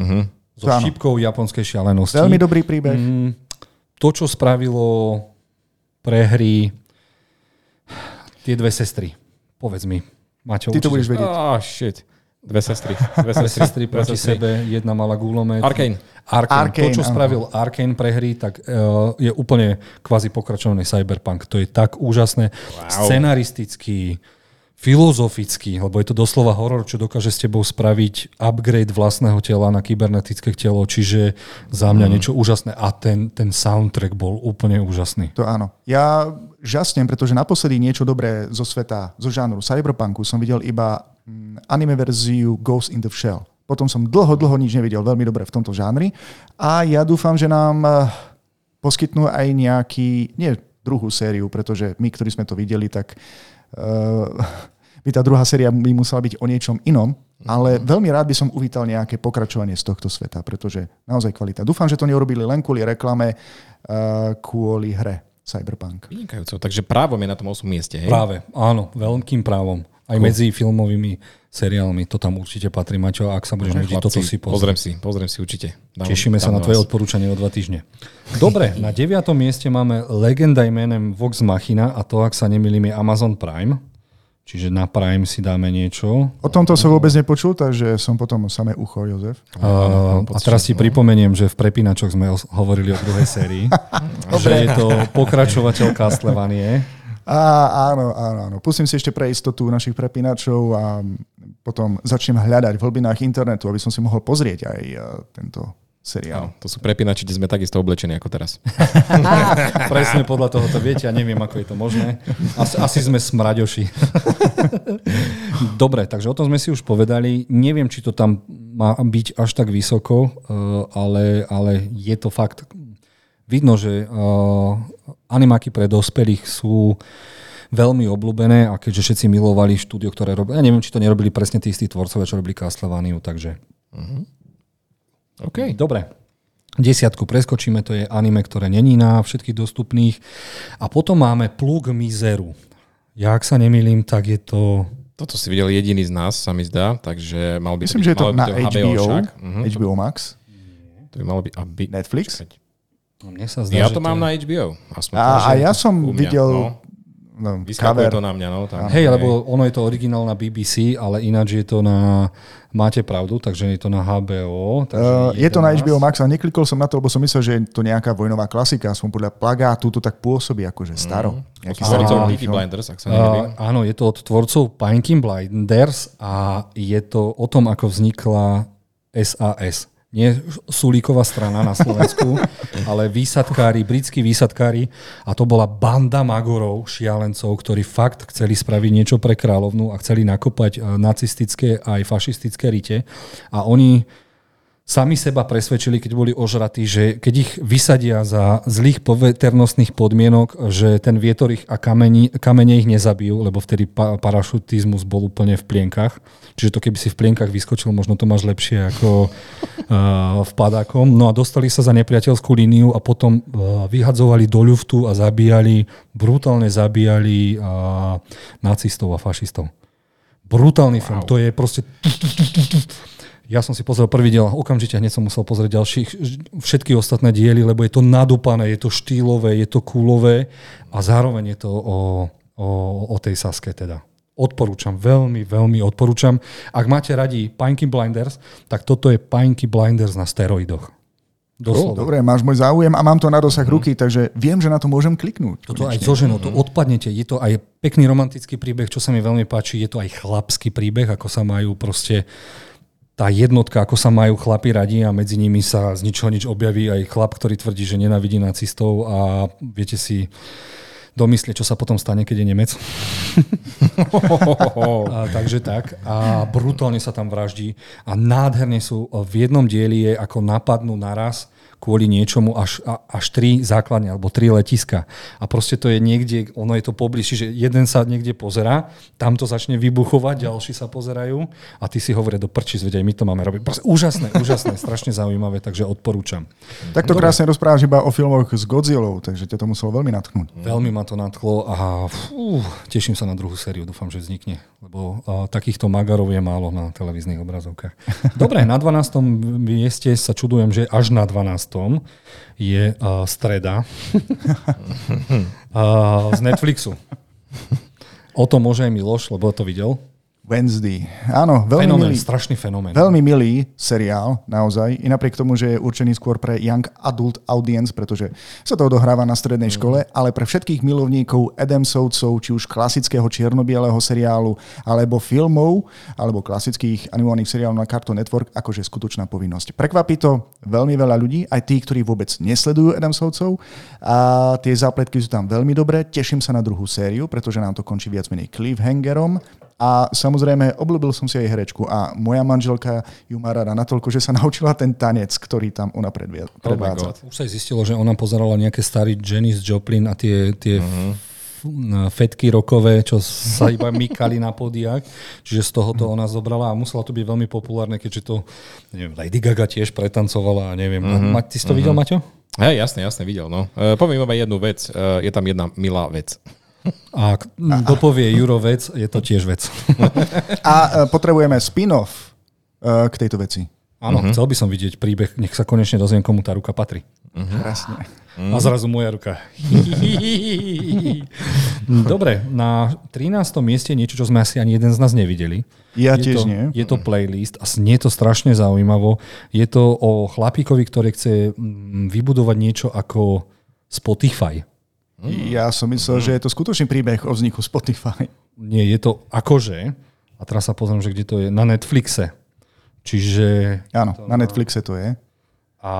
So Áno. šípkou japonskej šialenosti. veľmi dobrý príbeh. Mm, to, čo spravilo pre hry tie dve sestry. Povedz mi, Maťo. Ty to budeš vedieť. Oh, shit. Dve sestry. Dve sestry, sestry proti sebe, jedna mala gulomet. Arkane. Arkane. Arkane, To, čo áno. spravil Arkane pre hry, tak uh, je úplne kvázi pokračovaný Cyberpunk. To je tak úžasné. Wow. Scenaristický, filozofický, lebo je to doslova horor, čo dokáže s tebou spraviť upgrade vlastného tela na kybernetické telo, čiže za mňa mm. niečo úžasné. A ten, ten soundtrack bol úplne úžasný. To áno. Ja žasnem, pretože naposledy niečo dobré zo sveta, zo žánru cyberpunku som videl iba anime verziu Ghost in the Shell. Potom som dlho, dlho nič nevidel veľmi dobre v tomto žánri a ja dúfam, že nám eh, poskytnú aj nejaký, nie druhú sériu, pretože my, ktorí sme to videli, tak uh, by tá druhá séria by musela byť o niečom inom, ale veľmi rád by som uvítal nejaké pokračovanie z tohto sveta, pretože naozaj kvalita. Dúfam, že to neurobili len kvôli reklame, uh, kvôli hre Cyberpunk. Vynikajúco. Takže právom je na tom 8 mieste, hej? Práve, áno, veľkým právom. Aj medzi filmovými seriálmi to tam určite patrí, Maťo. Ak sa budeš nudiť, toto si pozri. pozriem si, pozriem si určite. Dám, Tešíme sa dám na tvoje vás. odporúčanie o dva týždne. Dobre, na deviatom mieste máme legenda menem Vox Machina a to, ak sa nemýlim, je Amazon Prime. Čiže na Prime si dáme niečo. O tomto som vôbec nepočul, takže som potom samé ucho, Jozef. Uh, a teraz si pripomeniem, že v Prepínačoch sme hovorili o druhej sérii. že je to pokračovateľ Castlevanie. Á, áno, áno, áno. Pustím si ešte pre istotu našich prepínačov a potom začnem hľadať v hlbinách internetu, aby som si mohol pozrieť aj eh, tento seriál. To sú prepínači, kde sme takisto oblečení ako teraz. Presne podľa toho to viete, ja neviem, ako je to možné. Asi, asi sme smraďoši. Dobre, takže o tom sme si už povedali. Neviem, či to tam má byť až tak vysoko, eh, ale, ale je to fakt. Vidno, že uh, animáky pre dospelých sú veľmi obľúbené a keďže všetci milovali štúdio, ktoré robili, ja neviem, či to nerobili presne tí istí tvorcovia, čo robili Castlevaniu, takže... OK. Dobre. Desiatku preskočíme, to je anime, ktoré není na všetkých dostupných. A potom máme Plug Mizeru. Ja, ak sa nemýlim, tak je to... Toto si videl jediný z nás, sa mi zdá, takže mal by Myslím, byť, že je to by na HBO, však. Mhm. HBO Max, To by malo byť... Aby... Netflix. Počkať. No, Mne sa zdá, Ja že to mám je... na HBO. Aspoň A, to, a ja som videl No, no, vyskakuje cover. to na mňa, no. Tam, Hej, lebo ono je to originál na BBC, ale ináč je to na... Máte pravdu, takže je to na HBO. Takže Uh, je to na. HBO Max a neklikol som na to, lebo som myslel, že je to nejaká vojnová klasika. Som podľa plagátu to tak pôsobí akože staro. Mm. Nejaký Tvorcov Peaky. Blinders, ak sa nemýlim. Uh, áno, je to od tvorcov Pinky Blinders a je to o tom, ako vznikla SAS. Nie Sulíková strana na Slovensku, ale výsadkári, britskí výsadkári. A to bola banda magorov, šialencov, ktorí fakt chceli spraviť niečo pre kráľovnú a chceli nakopať eh, nacistické aj fašistické rite. A oni sami seba presvedčili, keď boli ožratí, že keď ich vysadia za zlých poveternostných podmienok, že ten vietor ich a kameni, kamene ich nezabijú, lebo vtedy pa, parašutizmus bol úplne v plienkach. Čiže to keby si v plienkach vyskočil, možno to máš lepšie ako uh, v padákom. No a dostali sa za nepriateľskú líniu a potom uh, vyhadzovali do ľuftu a zabíjali, brutálne zabíjali uh, nacistov a fašistov. Brutálny wow. film. To je proste ja som si pozrel prvý diel, okamžite hneď som musel pozrieť ďalších, všetky ostatné diely, lebo je to nadúpané, je to štýlové, je to kúlové a zároveň je to o, o, o tej Saske teda. Odporúčam, veľmi, veľmi odporúčam. Ak máte radi Pinky Blinders, tak toto je Pinky Blinders na steroidoch. Doslova. Dobre, máš môj záujem a mám to na dosah ruky, takže viem, že na to môžem kliknúť. Toto aj so ženou, to odpadnete. Je to aj pekný romantický príbeh, čo sa mi veľmi páči. Je to aj chlapský príbeh, ako sa majú proste tá jednotka, ako sa majú chlapi radi a medzi nimi sa z ničoho nič objaví aj chlap, ktorý tvrdí, že nenavidí nacistov a viete si domyslieť, čo sa potom stane, keď je Nemec. a, takže tak. A brutálne sa tam vraždí a nádherne sú v jednom dieli je ako napadnú naraz kvôli niečomu až, až tri základne alebo tri letiska. A proste to je niekde, ono je to pobližšie, že jeden sa niekde pozera, tam to začne vybuchovať, ďalší sa pozerajú a ty si hovoria do prčí, veď my to máme robiť. Proste úžasné, úžasné, strašne zaujímavé, takže odporúčam. Tak to krásne rozprávaš iba o filmoch s Godzillou, takže ťa to muselo veľmi natchnúť. Veľmi ma to nadchlo a fú, teším sa na druhú sériu, dúfam, že vznikne, lebo a, takýchto magarov je málo na televíznych obrazovkách. Dobre, na 12. mieste sa čudujem, že až na 12. je a, streda a, z Netflixu. O tom môže aj Miloš, lebo to videl. Wednesday. Áno, veľmi Fenomén, milý, strašný fenomén. veľmi milý seriál, naozaj. I napriek tomu, že je určený skôr pre young adult audience, pretože sa to odohráva na strednej škole, ale pre všetkých milovníkov Adamsovcov, či už klasického čierno-bieleho seriálu, alebo filmov, alebo klasických animovaných seriálov na Cartoon Network, akože skutočná povinnosť. Prekvapí to veľmi veľa ľudí, aj tí, ktorí vôbec nesledujú Adamsovcov. A tie zápletky sú tam veľmi dobré. Teším sa na druhú sériu, pretože nám to končí viac menej cliffhangerom. A samozrejme, obľúbil som si aj herečku a moja manželka ju má rada natoľko, že sa naučila ten tanec, ktorý tam ona predvie- predvádza. God. Už sa aj zistilo, že ona pozerala nejaké starý Janis Joplin a tie, tie uh-huh. fetky rokové, čo sa iba mykali na podiach. Čiže z toho to ona zobrala a musela to byť veľmi populárne, keďže to neviem, Lady Gaga tiež pretancovala a neviem. Uh-huh. Ty si to videl, Maťo? Hej, jasne, jasne, videl. No. E, poviem iba jednu vec. E, je tam jedna milá vec. A dopovie Juro vec, je to tiež vec. A e, potrebujeme spin-off e, k tejto veci. Áno, uh-huh. chcel by som vidieť príbeh, nech sa konečne dozviem, komu tá ruka patrí. Krásne. Mm. A zrazu moja ruka. Dobre, na 13. mieste niečo, čo sme asi ani jeden z nás nevideli. Ja je tiež to, nie. Je to playlist a znie to strašne zaujímavo. Je to o chlapíkovi, ktorý chce mm, vybudovať niečo ako Spotify. Ja som myslel, že je to skutočný príbeh o vzniku Spotify. Nie, je to akože, a teraz sa pozriem, že kde to je, na Netflixe. Čiže Áno, na Netflixe to je. A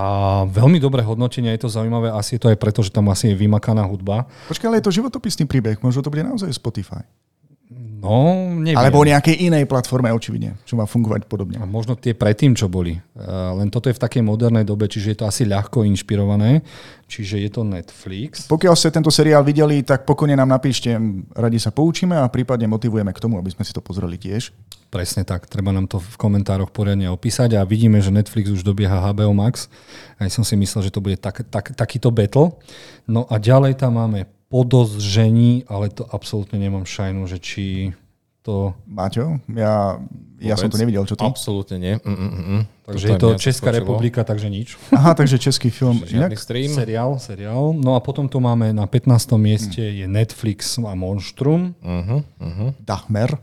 veľmi dobré hodnotenie, je to zaujímavé, asi je to aj preto, že tam asi je vymakaná hudba. Počkaj, ale je to životopisný príbeh, možno to bude naozaj Spotify. No, neviem. Alebo o nejakej inej platforme očividne, čo má fungovať podobne. A možno tie predtým, čo boli. Uh, len toto je v takej modernej dobe, čiže je to asi ľahko inšpirované. Čiže je to Netflix. Pokiaľ ste tento seriál videli, tak pokojne nám napíšte, radi sa poučíme a prípadne motivujeme k tomu, aby sme si to pozreli tiež. Presne tak, treba nám to v komentároch poriadne opísať a vidíme, že Netflix už dobieha HBO Max. Aj som si myslel, že to bude tak, tak, takýto battle. No a ďalej tam máme podozření, ale to absolútne nemám šajnu, že či to... Maťo, ja, ja som to nevidel, čo to? Absolútne nie. Mm, mm, mm. Takže je to Česká skočilo. republika, takže nič. Aha, takže český film. Žiadny stream. Seriál, seriál. No a potom tu máme na 15. mieste hmm. je Netflix a Monstrum. Uh-huh, uh-huh. Dachmer.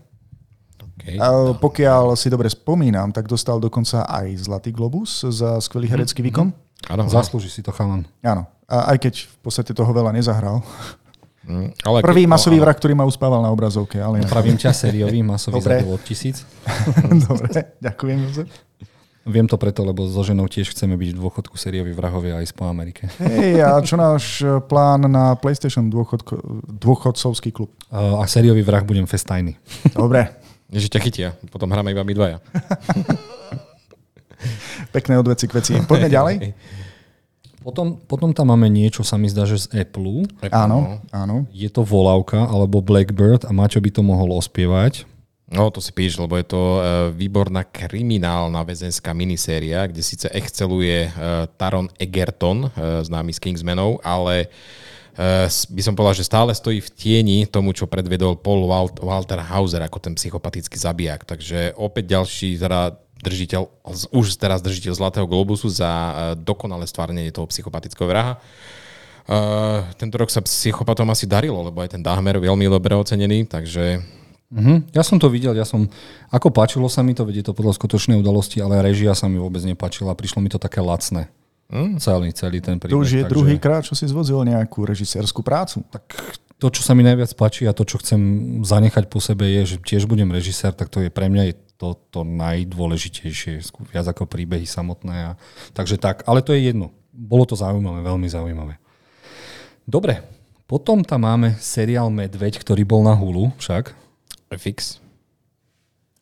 Okay. A pokiaľ si dobre spomínam, tak dostal dokonca aj Zlatý globus za skvelý herecký výkon. Áno, Zaslúži si to chalan. Áno. A aj keď v podstate toho veľa nezahral. Mm, ale Prvý keď, masový no, vrah, ktorý ma uspával na obrazovke. Ale Pravím ťa sériový masový zabil od tisíc. Dobre, ďakujem, Jozef. Viem to preto, lebo so ženou tiež chceme byť v dôchodku sérioví vrahovia aj po Amerike. Hej, a čo náš plán na PlayStation dôchodko, dôchodcovský klub? A sériový vrah budem festajný. Dobre. Že ťa chytia, potom hráme iba my dvaja. Pekné odveci k veci. Poďme ďalej. Potom, potom tam máme niečo, sa mi zdá, že z Apple. Áno, áno. Je to volávka alebo Blackbird a Maťo by to mohol ospievať. No, to si píš, lebo je to uh, výborná kriminálna väzenská miniséria, kde síce exceluje uh, Taron Egerton, uh, známy z Kingsmanov, ale uh, by som povedal, že stále stojí v tieni tomu, čo predvedol Paul Walter Hauser ako ten psychopatický zabijak. Takže opäť ďalší teda držiteľ, už teraz držiteľ Zlatého globusu za uh, dokonalé stvárnenie toho psychopatického vraha. Uh, tento rok sa psychopatom asi darilo, lebo aj ten Dahmer veľmi dobre ocenený, takže... Uh-huh. Ja som to videl, ja som, ako páčilo sa mi to, vedie to podľa skutočnej udalosti, ale režia sa mi vôbec nepáčila, prišlo mi to také lacné. Mm. Celý, celý ten príbeh. To už je takže... druhý krát, čo si zvozil nejakú režisérskú prácu. Tak to, čo sa mi najviac páči a to, čo chcem zanechať po sebe je, že tiež budem režisér, tak to je pre mňa je to, to najdôležitejšie, viac ako príbehy samotné. A, takže tak, ale to je jedno. Bolo to zaujímavé, veľmi zaujímavé. Dobre, potom tam máme seriál Medveď, ktorý bol na Hulu však. FX.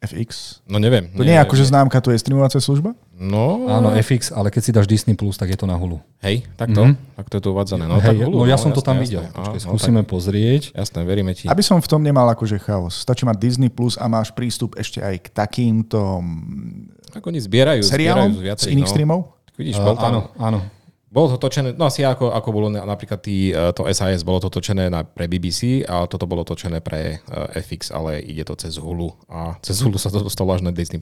FX? No neviem. To nie je ako, že známka, to je streamovacia služba? No. Áno, FX, ale keď si dáš Disney+, Plus, tak je to na Hulu. Hej, takto? Mm-hmm. Tak to je tu uvádzané. No, Hej, Hulu, no ja no, som jasné, to tam jasné. videl. Počkej, no, skúsime tak, pozrieť. Jasné, veríme ti. Aby som v tom nemal akože chaos. Stačí mať Disney Plus a máš prístup ešte aj k takýmto Ako oni zbierajú, seriálom zbierajú z iných no. streamov? Vidíš, uh, áno, áno. Bolo to točené, no asi ako, ako bolo napríklad tý, e, to SAS, bolo to točené na, pre BBC a toto bolo točené pre uh, FX, ale ide to cez Hulu a cez Hulu sa to dostalo až na Disney+.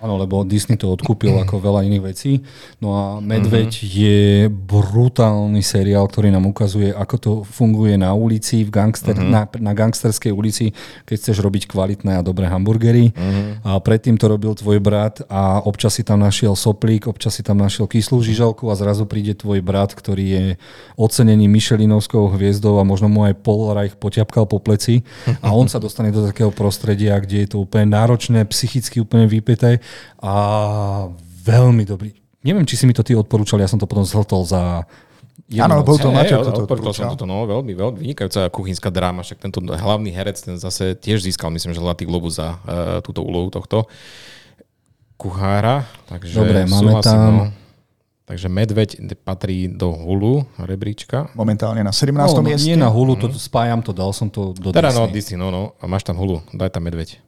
Áno, lebo Disney to odkúpil ako veľa iných vecí. No a Medveď mm-hmm. je brutálny seriál, ktorý nám ukazuje, ako to funguje na ulici, v gangster, mm-hmm. na, na gangsterskej ulici, keď chceš robiť kvalitné a dobré hamburgery. Mm-hmm. A predtým to robil tvoj brat a občas si tam našiel soplík, občas si tam našiel kyslú žižalku a zrazu príde tvoj brat, ktorý je ocenený Michelinovskou hviezdou a možno mu aj Paul Reich poťapkal po pleci a on sa dostane do takého prostredia, kde je to úplne náročné, psychicky úplne vypäté a veľmi dobrý. Neviem, či si mi to ty odporúčal, ja som to potom zhltol za Áno, bol to Maťo, toto odporúčal. som to, no, veľmi, veľmi vynikajúca kuchynská dráma, však tento hlavný herec, ten zase tiež získal, myslím, že Zlatý globus za uh, túto úlohu tohto kuchára. Takže Dobre, máme tam... No. Takže Medveď patrí do Hulu rebríčka. Momentálne na 17. No, mieste. Nie na Hulu, to mm. spájam to, dal som to do Teda Disney. no, Disney, no, no. A máš tam Hulu, daj tam Medveď.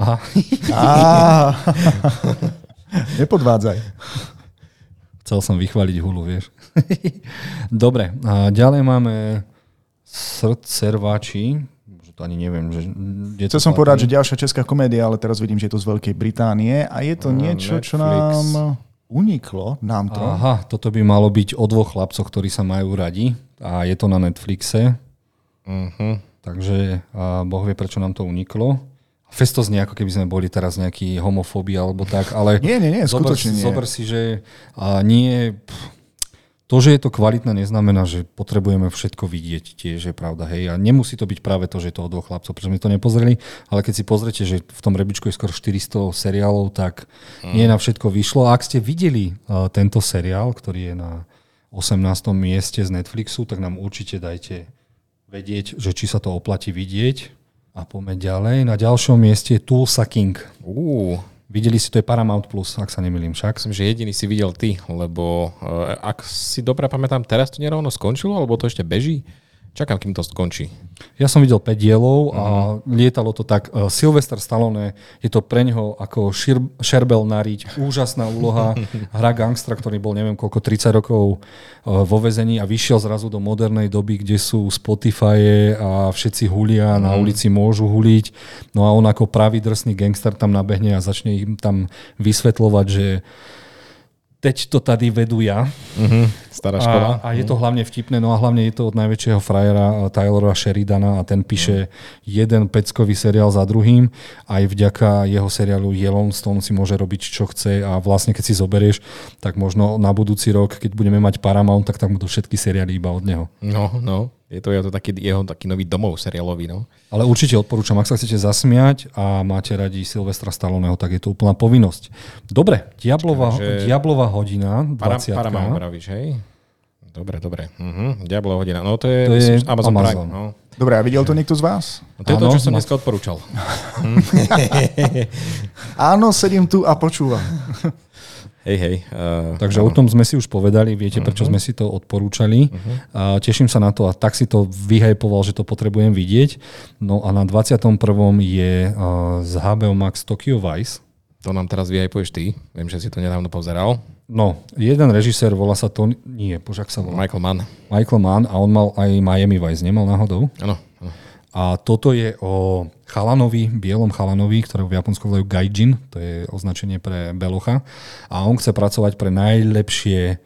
Aha. Nepodvádzaj. Chcel som vychváliť hulu, vieš. Dobre, a ďalej máme srdcervači. to ani neviem, že... Chcel som povedať, že ďalšia česká komédia, ale teraz vidím, že je to z Veľkej Británie a je to uh, niečo, Netflix. čo nám uniklo. Nám to. Aha, toto by malo byť o dvoch chlapcoch, ktorí sa majú radi a je to na Netflixe. Uh-huh. Takže a boh vie, prečo nám to uniklo. Festo znie, ako keby sme boli teraz nejaký homofóbi alebo tak, ale... nie, nie, nie, zober, skutočne nie. Zober si, že a nie... Pff, To, že je to kvalitné, neznamená, že potrebujeme všetko vidieť, tiež je pravda. Hej. A nemusí to byť práve to, že je to od dvoch chlapcov, pretože sme to nepozreli, ale keď si pozrete, že v tom rebičku je skoro 400 seriálov, tak mm. nie na všetko vyšlo. A ak ste videli uh, tento seriál, ktorý je na 18. mieste z Netflixu, tak nám určite dajte vedieť, že či sa to oplatí vidieť. A poďme ďalej. Na ďalšom mieste je Tulsa King. Uh, Videli si, to je Paramount Plus, ak sa nemýlim však. myslím, že jediný si videl ty, lebo uh, ak si dobre pamätám, teraz to nerovno skončilo, alebo to ešte beží? Čakám, kým to skončí. Ja som videl 5 dielov a lietalo to tak. Uh, Sylvester Stallone, je to pre neho ako šir, šerbel nariť, úžasná úloha. Hra gangstra, ktorý bol neviem koľko, 30 rokov uh, vo vezení a vyšiel zrazu do modernej doby, kde sú Spotify a všetci hulia, na ulici môžu huliť. No a on ako pravý drsný gangster tam nabehne a začne im tam vysvetľovať, že teď to tady vedú ja. Uh-huh. Stará škola. A, a je to hlavne vtipné, no a hlavne je to od najväčšieho frajera eh, Tylora Sheridana a ten píše jeden peckový seriál za druhým. Aj vďaka jeho seriálu Yellowstone si môže robiť, čo chce a vlastne keď si zoberieš, tak možno na budúci rok, keď budeme mať Paramount, tak tam budú všetky seriály iba od neho. No, no. Je to, je to taký jeho taký nový domov seriálový, no. Ale určite odporúčam, ak sa chcete zasmiať a máte radi Silvestra Stalloneho, tak je to úplná povinnosť. Dobre, Diablová, Takže- Diablová hodina, 20. Para, Paramount vravíš, hej? Dobre, dobre. Uh-huh. Diablo hodina. No to je, To je myslím, Amazon, Amazon. Prime. No. Dobre, a videl to niekto z vás? No to je to, Áno, čo som dneska odporúčal. Áno, sedím tu a počúvam. Hej, hej. Uh, Takže o tom sme si už povedali, viete, prečo sme si to odporúčali. A teším sa na to a tak si to vyhypoval, že to potrebujem vidieť. No a na 21. je uh, z HBO Max Tokyo Vice. to nám teraz vyhajpuješ ty. Viem, že si to nedávno pozeral. No, jeden režisér volá sa to, nie, bože, ak sa volá, Michael Mann. Michael Mann a on mal aj Miami Vice, nemal náhodou? Áno. A toto je o chalanovi, bielom chalanovi, ktorého v Japonsku volajú gaijin, to je označenie pre belocha. A on chce pracovať pre najlepšie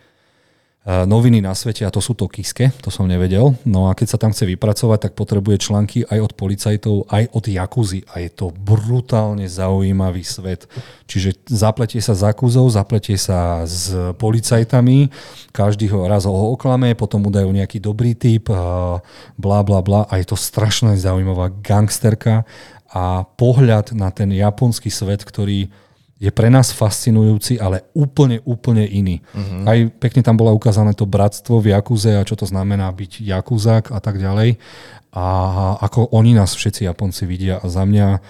noviny na svete a to sú Tokiske, to som nevedel. No a keď sa tam chce vypracovať, tak potrebuje články aj od policajtov, aj od Jakuzy a je to brutálne zaujímavý svet. Čiže zapletie sa s Jakuzou, zapletie sa s policajtami, každý ho raz ho oklame, potom mu dajú nejaký dobrý typ, a bla bla bla a je to strašne zaujímavá gangsterka a pohľad na ten japonský svet, ktorý je pre nás fascinujúci, ale úplne, úplne iný. Uh-huh. Aj pekne tam bola ukázané to bratstvo v Jakuze a čo to znamená byť Jakuzák a tak ďalej. A ako oni nás všetci Japonci vidia a za mňa,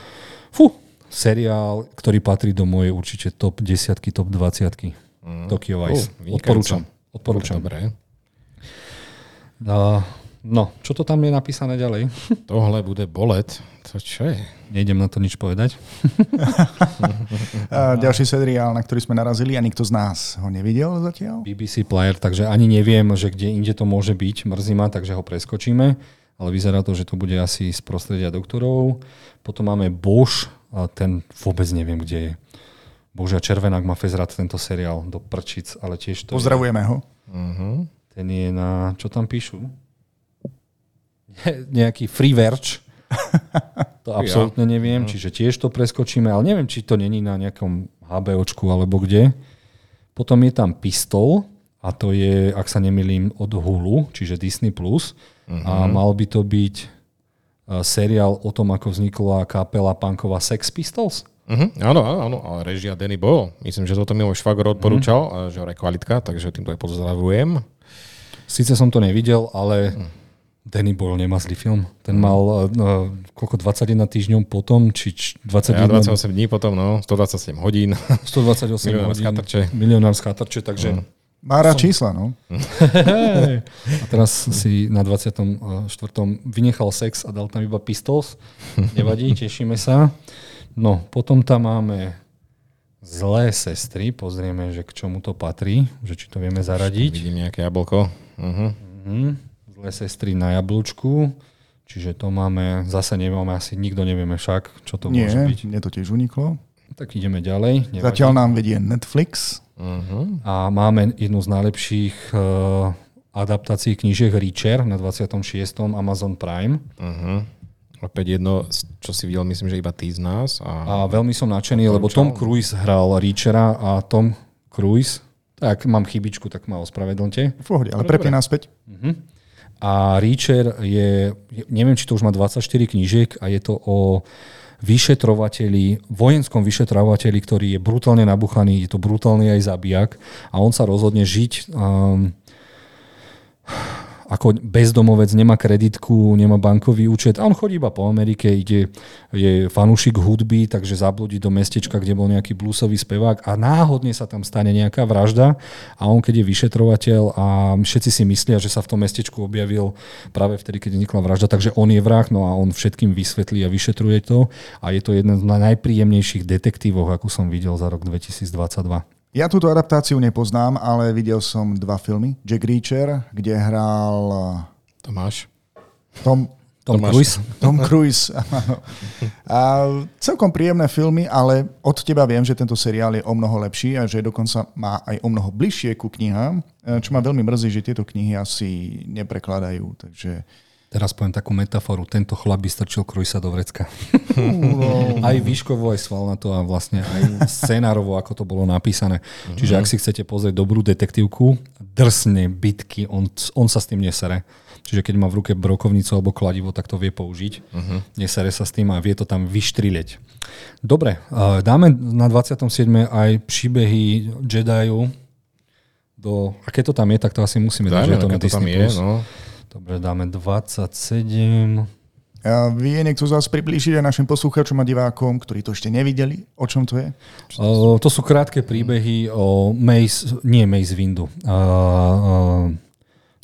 fú, seriál, ktorý patrí do mojej určite top 10, top 20. Uh, Tokyo Vice. vynikajúco. Odporúčam. Odporúčam. Dobre. Uh, no, čo to tam je napísané ďalej? Tohle bude bolet. To čo je? Nejdem na to nič povedať. Ďalší seriál, na ktorý sme narazili a nikto z nás ho nevidel zatiaľ. BBC Player, takže ani neviem, že kde inde to môže byť. Mrzí ma, takže ho preskočíme. Ale vyzerá to, že to bude asi z prostredia doktorov. Potom máme Bosch, a ten vôbec neviem, kde je. Bože, a Červenák má fezrať tento seriál do prčic, ale tiež to Pozdravujeme ho. Uh-huh. je, ten je na, čo tam píšu? Nejaký free verge. To absolútne neviem, čiže tiež to preskočíme, ale neviem, či to není na nejakom HBOčku alebo kde. Potom je tam Pistol a to je, ak sa nemýlim, od Hulu, čiže Disney+. Plus. A mal by to byť uh, seriál o tom, ako vznikla kapela punková Sex Pistols. Uh-huh. Áno, áno, áno. A režia Danny Boyle. Myslím, že toto mi môj švagor odporúčal, uh-huh. že je kvalitka, takže týmto aj pozdravujem. Sice som to nevidel, ale Danny Boyle nemá zlý film. Ten mal uh, koľko 21 týždňov potom, či č- Ja 21, 28 dní potom, no, 127 hodín. 128 Milionár hodín. skátrče. Milionár skátrče, takže Má rád čísla, no. a teraz si na 24. vynechal sex a dal tam iba pistols. Nevadí, tešíme sa. No, potom tam máme zlé sestry. Pozrieme, že k čomu to patrí, že či to vieme zaradiť. Vidím nejaké jablko. Uh-huh. Mhm. Zlé sestry na jablúčku. Čiže to máme, zase nevieme, asi nikto nevieme však, čo to Nie, môže byť. mne to tiež uniklo. Tak ideme ďalej. nevadí. Zatiaľ nám vedie Netflix. Uh-huh. A máme jednu z najlepších uh, adaptácií knížiek Reacher na 26. Amazon Prime. Uh-huh. Opäť jedno, čo si videl, myslím, že iba ty z nás. A... A veľmi som nadšený, lebo Tom Cruise hral Reachera a Tom Cruise Tak mám chybičku, tak ma ospravedlňte. V pohode, ale prepni naspäť. A Reacher je, neviem, či to už má 24 knížiek a je to o vyšetrovateľi, vojenskom vyšetrovateľi, ktorý je brutálne nabuchaný, je to brutálny aj zabijak a on sa rozhodne žiť um, ako bezdomovec, nemá kreditku, nemá bankový účet a on chodí iba po Amerike, ide, je fanúšik hudby, takže zabludí do mestečka, kde bol nejaký bluesový spevák a náhodne sa tam stane nejaká vražda a on keď je vyšetrovateľ a všetci si myslia, že sa v tom mestečku objavil práve vtedy, keď vznikla vražda, takže on je vrah, no a on všetkým vysvetlí a vyšetruje to a je to jeden z najpríjemnejších detektívov, akú som videl za rok 2022. Ja túto adaptáciu nepoznám, ale videl som dva filmy. Jack Reacher, kde hral Tomáš. Tom, Tom Tomáš. Cruise? Tom Cruise. áno. A celkom príjemné filmy, ale od teba viem, že tento seriál je o mnoho lepší a že dokonca má aj o mnoho bližšie ku knihám, e, čo ma veľmi mrzí, že tieto knihy asi neprekladajú. Takže Teraz poviem takú metaforu. Tento chlap by strčil Cruisa do vrecka. aj výškovo, aj svalnato a vlastne aj scenárovo, ako to bolo napísané. Čiže ak si chcete pozrieť dobrú detektívku, drsne bitky, on, on sa s tým nesere. Čiže keď má v ruke brokovnicu alebo kladivo, tak to vie použiť. Uh-huh. Nesere sa s tým a vie to tam vyštrileť. Dobre, dáme na 27. aj príbehy Jediu. Do, a keď to tam je, tak to asi musíme dať, že to na to Disney+. je, no. Dobre, dáme 27. a vie niekto z vás priblížiť aj našim poslucháčom a divákom, ktorí to ešte nevideli, o čom to je? Uh, to sú krátke príbehy o Mace, nie Mace Windu. Uh, uh,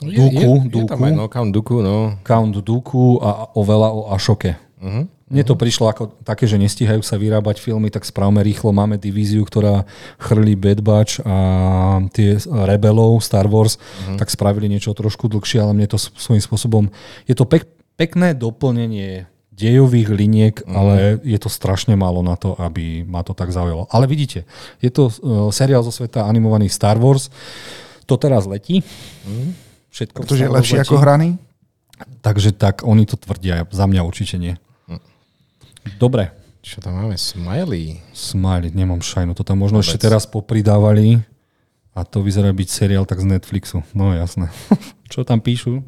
Je- Dooku, je, je, Dooku. tam aj no, Count Dooku, no. Count Dooku a oveľa o Ashoke. Uh-huh. Mne to prišlo ako také, že nestíhajú sa vyrábať filmy, tak správame rýchlo. Máme divíziu, ktorá chrlí Bad Batch a tie rebelov Star Wars, uh-huh. tak spravili niečo trošku dlhšie, ale mne to svojím spôsobom... Je to pek, pekné doplnenie dejových liniek, uh-huh. ale je to strašne málo na to, aby ma to tak zaujalo. Ale vidíte, je to uh, seriál zo sveta animovaných Star Wars. To teraz letí. Uh-huh. Všetko Pretože je letí. ako hraný? Takže tak, oni to tvrdia. Za mňa určite nie. Dobre. Čo tam máme? Smiley. Smiley, nemám šajnu. To tam možno Vôbec. ešte teraz popridávali a to vyzerá byť seriál tak z Netflixu. No jasné. Čo tam píšu?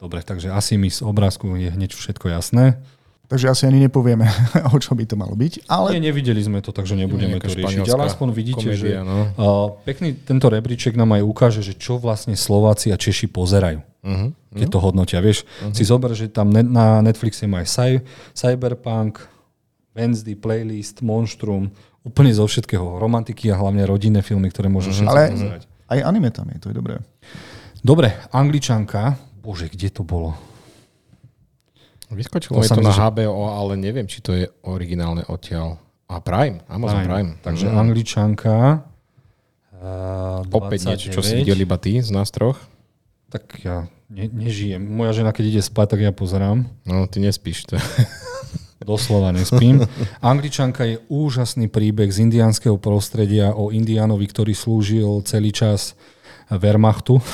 Dobre, takže asi mi z obrázku je hneď všetko jasné. Takže asi ani nepovieme, o čo by to malo byť. Ale Nie, nevideli sme to, takže nebudeme to riešiť. Ale aspoň vidíte, že komédia, no. uh, pekný tento rebríček nám aj ukáže, že čo vlastne Slováci a Češi pozerajú. Uh-huh. keď to hodnotia. Vieš, si zober, že tam ne- na Netflixe má aj cy- Cyberpunk, Wednesday, Playlist, Monstrum, úplne zo všetkého. Romantiky a hlavne rodinné filmy, ktoré môžeš všetci Ale pozerať. aj anime tam je, to je dobré. Dobre, Angličanka. Bože, kde to bolo? Vyskočilo To mi to na že- HBO, ale neviem, či to je originálne odtiaľ. A Prime, Amazon Prime. Prime. Takže Mhm. Angličanka. Uh, Opäť niečo, čo si videl iba ty z nás troch. Tak ja ne, nežijem. Moja žena, keď ide spať, tak ja pozerám. No, ty nespíš. To. Doslova nespím. Angličanka je úžasný príbeh z indiánskeho prostredia o indiánovi, ktorý slúžil celý čas Wehrmachtu,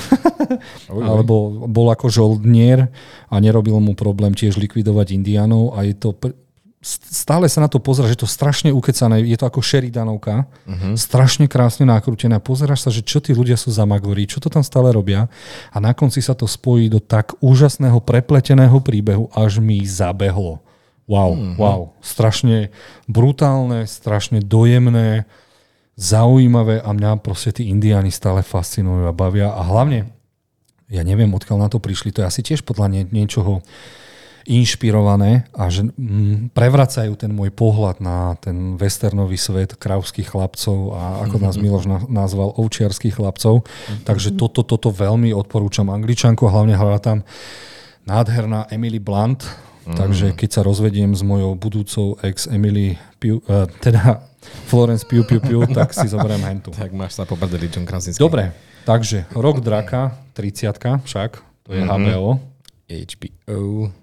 alebo bol ako žoldnier a nerobil mu problém tiež likvidovať indiánov a je to... Pr- stále sa na to pozera, že je to strašne ukecané, je to ako Sheridanovka, uh-huh. strašne krásne nakrútené. Pozeráš sa, že čo tí ľudia sú za magorí, čo to tam stále robia a na konci sa to spojí do tak úžasného prepleteného príbehu, až mi zabehlo. Wow, uh-huh. wow. Strašne brutálne, strašne dojemné, zaujímavé a mňa proste tí indiáni stále fascinujú a bavia a hlavne, ja neviem, odkiaľ na to prišli, to je asi tiež podľa nie, niečoho inšpirované a že mm, prevracajú ten môj pohľad na ten westernový svet kravských chlapcov a ako nás Miloš na, nazval ovčiarských chlapcov. Takže toto, toto veľmi odporúčam Angličanku hlavne hľadá tam nádherná Emily Blunt, takže keď sa rozvediem s mojou budúcou ex Emily Piu, uh, teda Florence Piu Piu Piu, tak si zoberiem hentu. tak máš sa poprdeli John Krasinski. Dobre, takže Rok draka, 30 však, to je HBO. HBO.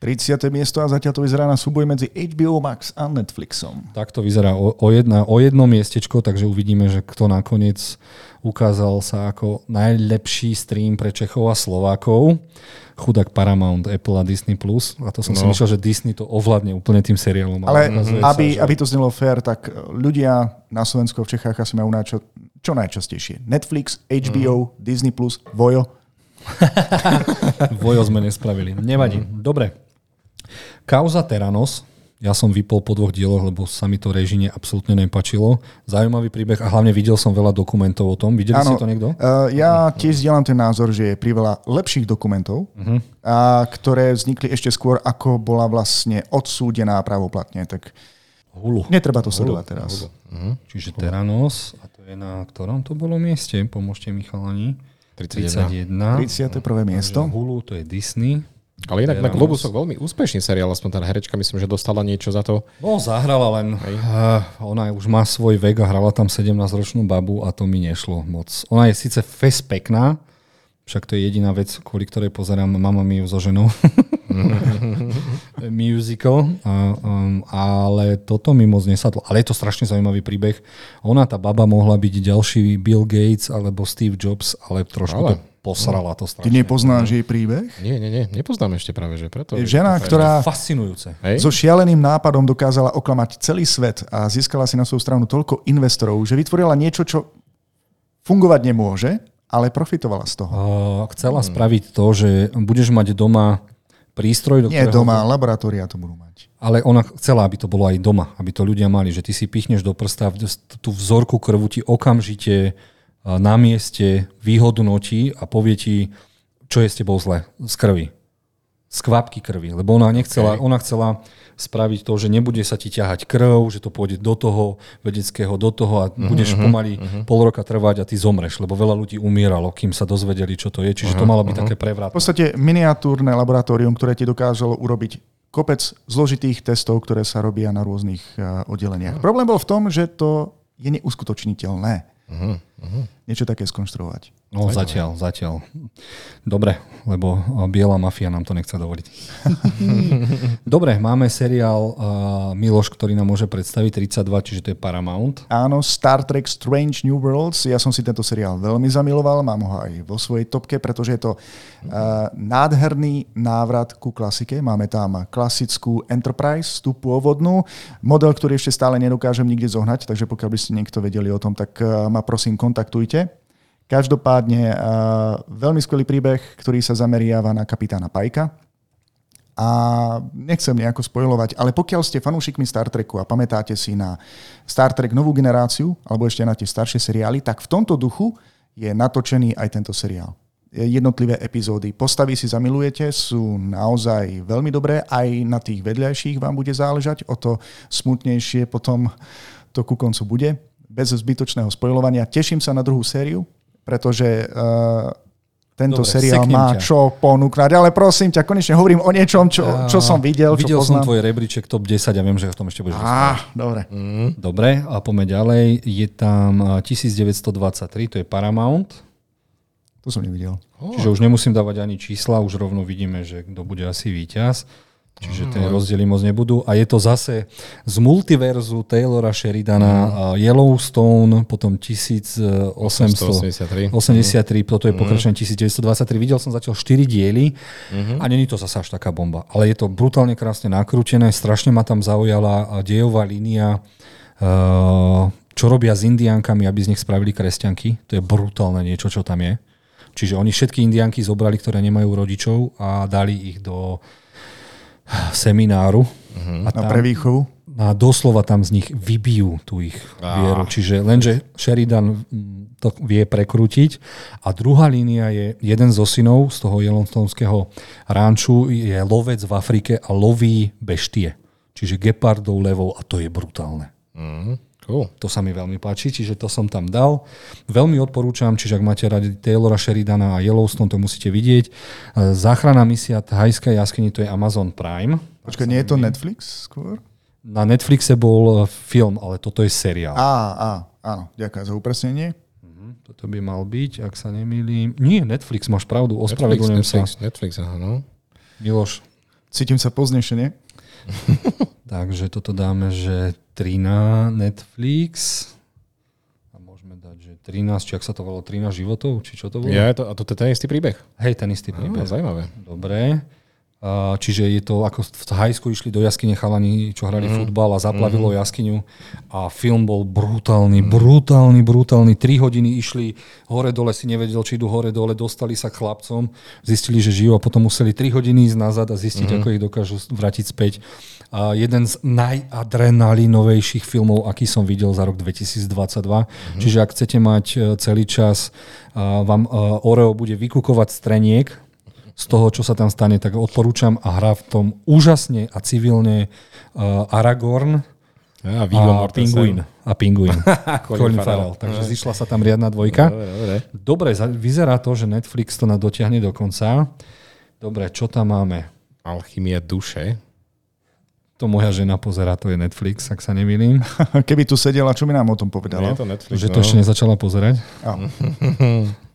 30. miesto a zatiaľ to vyzerá na súboj medzi HBO Max a Netflixom. Tak to vyzerá o, o, jedna, o jedno miestečko, takže uvidíme, že kto nakoniec ukázal sa ako najlepší stream pre Čechov a Slovákov. Chudák Paramount, Apple a Disney+. Plus. A to som no. si myslel, že Disney to ovládne úplne tým seriálom. Ale aby, sa, že- aby to znelo fér, tak ľudia na Slovensku v Čechách asi majú na čo čo najčastejšie? Netflix, HBO, mm. Disney+, Vojo? Vojo sme nespravili. Nevadí. Dobre. Kauza Teranos. Ja som vypol po dvoch dieloch, lebo sa mi to režine absolútne nepačilo. Zaujímavý príbeh a hlavne videl som veľa dokumentov o tom. Videli ano, ste to niekto? Uh, ja tiež zdieľam ten názor, že je priveľa lepších dokumentov, uh-huh. a, ktoré vznikli ešte skôr, ako bola vlastne odsúdená právoplatne. Tak Hulu. Netreba to sledovať teraz. Hulu. Uh-huh. Čiže Teranos, a to je na ktorom to bolo mieste? Pomôžte mi chalani. 31. 31. miesto. Hulu, to je Disney. Ale inak na Globusok veľmi úspešný seriál, aspoň tá herečka myslím, že dostala niečo za to. No, zahrala len. Uh, ona už má svoj vek a hrala tam 17-ročnú babu a to mi nešlo moc. Ona je síce fest pekná, však to je jediná vec, kvôli ktorej pozerám Mama Miu so ženou. musical, a, um, ale toto mi moc nesadlo. Ale je to strašne zaujímavý príbeh. Ona, tá baba, mohla byť ďalší Bill Gates alebo Steve Jobs, ale trošku ale. to posrala to strašne. Ty nepoznáš jej príbeh? Nie, nie, nie, nepoznám ešte práve, že preto. Je žena, je ktorá fascinujúce. Hej? so šialeným nápadom dokázala oklamať celý svet a získala si na svoju stranu toľko investorov, že vytvorila niečo, čo fungovať nemôže, ale profitovala z toho. Uh, chcela hmm. spraviť to, že budeš mať doma prístroj, do Nie ktorého... doma, laboratória to budú mať. Ale ona chcela, aby to bolo aj doma, aby to ľudia mali, že ty si pichneš do prsta, tú vzorku krvu ti okamžite na mieste vyhodnotí a povie ti, čo je s tebou zle z krvi. Z kvapky krvi. Lebo ona nechcela, okay. ona chcela spraviť to, že nebude sa ti ťahať krv, že to pôjde do toho vedeckého, do toho a uh-huh, budeš uh-huh, pomaly uh-huh. pol roka trvať a ty zomreš, lebo veľa ľudí umieralo, kým sa dozvedeli, čo to je. Čiže uh-huh, to malo byť uh-huh. také prevratné. V podstate miniatúrne laboratórium, ktoré ti dokážalo urobiť kopec zložitých testov, ktoré sa robia na rôznych uh, oddeleniach. Problém bol v tom, že to je neuskutočniteľné. Uh-huh. Niečo také skonštruovať. No zatiaľ, zatiaľ. Dobre, lebo biela mafia nám to nechce dovoliť. Dobre, máme seriál uh, Miloš, ktorý nám môže predstaviť 32, čiže to je Paramount. Áno, Star Trek Strange New Worlds. Ja som si tento seriál veľmi zamiloval, mám ho aj vo svojej topke, pretože je to uh, nádherný návrat ku klasike. Máme tam klasickú Enterprise, tú pôvodnú, model, ktorý ešte stále nedokážem nikde zohnať, takže pokiaľ by ste niekto vedeli o tom, tak uh, ma prosím kontaktujte. Každopádne uh, veľmi skvelý príbeh, ktorý sa zameriava na kapitána Pajka. A nechcem nejako spojovať, ale pokiaľ ste fanúšikmi Star Treku a pamätáte si na Star Trek novú generáciu, alebo ešte na tie staršie seriály, tak v tomto duchu je natočený aj tento seriál. Jednotlivé epizódy postavy si zamilujete, sú naozaj veľmi dobré, aj na tých vedľajších vám bude záležať, o to smutnejšie potom to ku koncu bude. Bez zbytočného spojovania. Teším sa na druhú sériu, pretože uh, tento Dobre, seriál má ťa. čo ponúknať, ale prosím ťa, konečne hovorím o niečom, čo, čo som videl, videl čo poznám. som tvoj rebríček top 10 a viem, že v tom ešte budeš Á, dobre. Mm. Dobre, a poďme ďalej. Je tam 1923, to je Paramount. To som nevidel. Oh. Čiže už nemusím dávať ani čísla, už rovno vidíme, že kto bude asi víťaz. Čiže tie rozdiely moc nebudú. A je to zase z multiverzu Taylora Sheridana, mm. Yellowstone, potom 1883, 83, toto je pokračovanie 1923. Videl som zatiaľ 4 diely mm-hmm. a není to zase až taká bomba. Ale je to brutálne krásne nakrútené, strašne ma tam zaujala dejová línia, čo robia s indiánkami, aby z nich spravili kresťanky. To je brutálne niečo, čo tam je. Čiže oni všetky indiánky zobrali, ktoré nemajú rodičov a dali ich do semináru. Uh-huh. A, tam, a pre výchovu? A doslova tam z nich vybijú tú ich ah. vieru. Čiže lenže Sheridan to vie prekrútiť. A druhá línia je, jeden zo synov z toho Yellowstoneského ránču je lovec v Afrike a loví beštie. Čiže gepardov, levov a to je brutálne. Uh-huh. Cool. To sa mi veľmi páči, čiže to som tam dal. Veľmi odporúčam, čiže ak máte radi Taylora Sheridana a Yellowstone, to musíte vidieť. Záchrana misia Thajskej jaskyni, to je Amazon Prime. Počkaj, nie je to Netflix skôr? Na Netflixe bol e, film, ale toto je seriál. Á, á, áno, ďakujem za upresnenie. Uh-huh, toto by mal byť, ak sa nemýlim. Nie, Netflix, máš pravdu, ospravedlňujem sa. Netflix, Netflix, áno. Miloš. Cítim sa poznešene. Takže toto dáme, že 13 Netflix. A môžeme dať, že 13, či ak sa to volalo 13 životov, či čo to bolo? Ja, to, a to je ten istý príbeh. Hej, ten istý príbeh. Á, zaujímavé. Dobre. Čiže je to ako v Thajsku išli do jaskyne chalani, čo hrali mm. futbal a zaplavilo mm. jaskyňu a film bol brutálny, mm. brutálny, brutálny. Tri hodiny išli hore dole, si nevedel, či idú hore dole, dostali sa k chlapcom, zistili, že žijú a potom museli tri hodiny ísť nazad a zistiť, mm. ako ich dokážu vrátiť späť. Uh, jeden z najadrenalinovejších filmov, aký som videl za rok 2022. Mm. Čiže ak chcete mať e, celý čas, vám uh, Oreo bude vykukovať streniek, z toho, čo sa tam stane, tak odporúčam a hrá v tom úžasne a civilne uh, Aragorn a, a Pinguin. A Pinguin. Colin Farrell. Takže zišla sa tam riadna dvojka. Dobre, dobre. dobre, vyzerá to, že Netflix to dotiahne do konca. Dobre, čo tam máme? Alchymia duše. To moja žena pozera, to je Netflix, ak sa nemýlim. Keby tu sedela, čo by nám o tom povedala? Nie je to Netflix, že to no. ešte nezačala pozerať.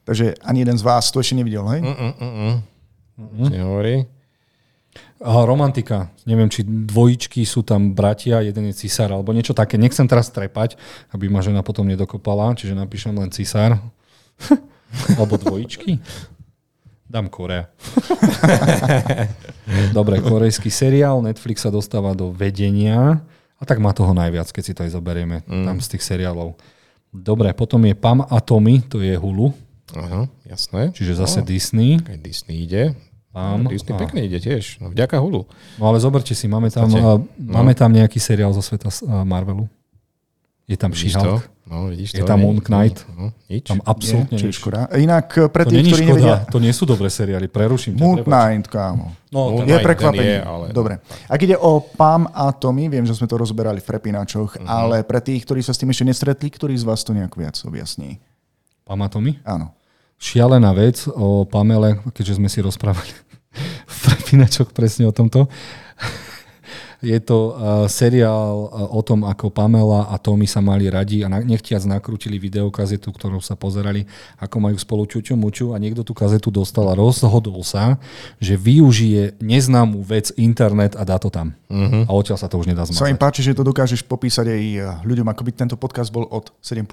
Takže ani jeden z vás to ešte nevidel, hej? Mm-mm-mm. Mm-hmm. hovorí? A romantika. Neviem, či dvojičky sú tam bratia, jeden je cisár, alebo niečo také. Nechcem teraz trepať, aby ma žena potom nedokopala, čiže napíšem len cisár. alebo dvojičky. Dám Korea. Dobre, korejský seriál, Netflix sa dostáva do vedenia a tak má toho najviac, keď si to aj zoberieme mm. tam z tých seriálov. Dobre, potom je Pam a Tommy, to je Hulu. Aha, jasné. Čiže zase no, Disney. Aj Disney ide. Tam, no, Disney a... pekne ide tiež. No, vďaka Hulu. No ale zoberte si, máme tam, uh, máme tam nejaký seriál zo sveta Marvelu. Je tam She-Hulk. No, vidíš je tam Moon Knight. No, nič. Tam absolútne nič. Škoda. Inak eh, pre tých, ktorí nevedia... To nie sú dobré seriály, preruším Moon Knight, kámo. No, Moon je prekvapenie. Je, ale... Dobre. Ak ide o Pam a Tommy, viem, že sme to rozberali v prepínačoch, uh-huh. ale pre tých, ktorí sa s tým ešte nestretli, ktorý z vás to nejak viac objasní? Pam a Tommy? Áno šialená vec o Pamele, keďže sme si rozprávali v prepínačoch presne o tomto. Je to uh, seriál uh, o tom, ako Pamela a Tommy sa mali radi a na, nechtiac nakrútili videokazetu, ktorú sa pozerali, ako majú spolu čuču muču a niekto tú kazetu dostal a rozhodol sa, že využije neznámú vec internet a dá to tam. Uh-huh. A odtiaľ sa to už nedá zmazať. Sa im páči, že to dokážeš popísať aj ľuďom, ako by tento podcast bol od 7+.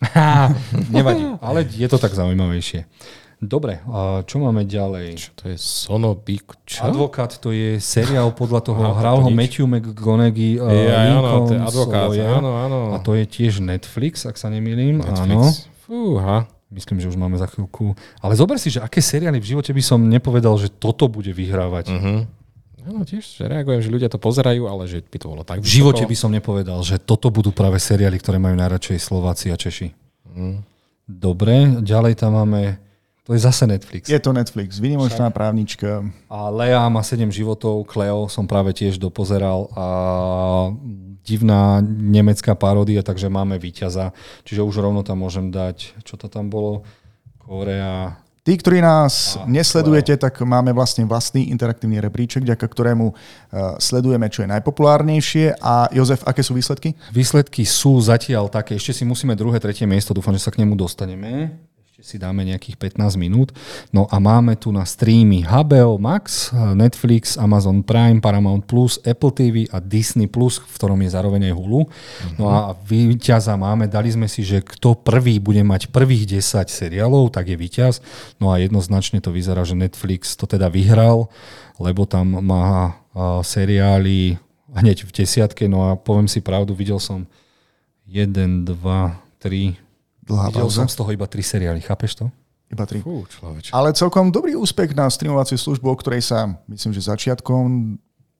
Nevadí, ale je to tak zaujímavejšie. Dobre, a čo máme ďalej? Čo to je Sonobik? Čo? Advokát, to je seriál podľa toho, Aha, hral ho Matthew McGonaghy, uh, ja, Lincoln, áno, to je advokát, Sawyer, áno, áno. A to je tiež Netflix, ak sa nemýlim. Netflix. Áno. Fúha. Myslím, že už máme za chvíľku. Ale zober si, že aké seriály v živote by som nepovedal, že toto bude vyhrávať. Uh-huh. Áno, tiež reagujem, že ľudia to pozerajú, ale že by to bolo tak V živote by som nepovedal, že toto budú práve seriály, ktoré majú najradšej Slováci a Češi. Mm. Dobre, ďalej tam máme... To je zase Netflix. Je to Netflix, vynimočná právnička. A Lea má 7 životov, Cleo som práve tiež dopozeral a divná nemecká paródia, takže máme víťaza. Čiže už rovno tam môžem dať, čo to tam bolo? Korea, Tí, ktorí nás a, nesledujete, tak máme vlastne vlastný interaktívny rebríček, vďaka ktorému uh, sledujeme, čo je najpopulárnejšie. A Jozef, aké sú výsledky? Výsledky sú zatiaľ také. Ešte si musíme druhé, tretie miesto. Dúfam, že sa k nemu dostaneme si dáme nejakých 15 minút. No a máme tu na streamy HBO Max, Netflix, Amazon Prime, Paramount Plus, Apple TV a Disney Plus, v ktorom je zároveň aj Hulu. No a víťaza máme, dali sme si, že kto prvý bude mať prvých 10 seriálov, tak je víťaz. No a jednoznačne to vyzerá, že Netflix to teda vyhral, lebo tam má seriály hneď v desiatke. No a poviem si pravdu, videl som 1, 2, 3, Dlhá Videl pauza. som z toho iba tri seriály, chápeš to? Iba tri. Fú, Ale celkom dobrý úspech na streamovaciu službu, o ktorej sa, myslím, že začiatkom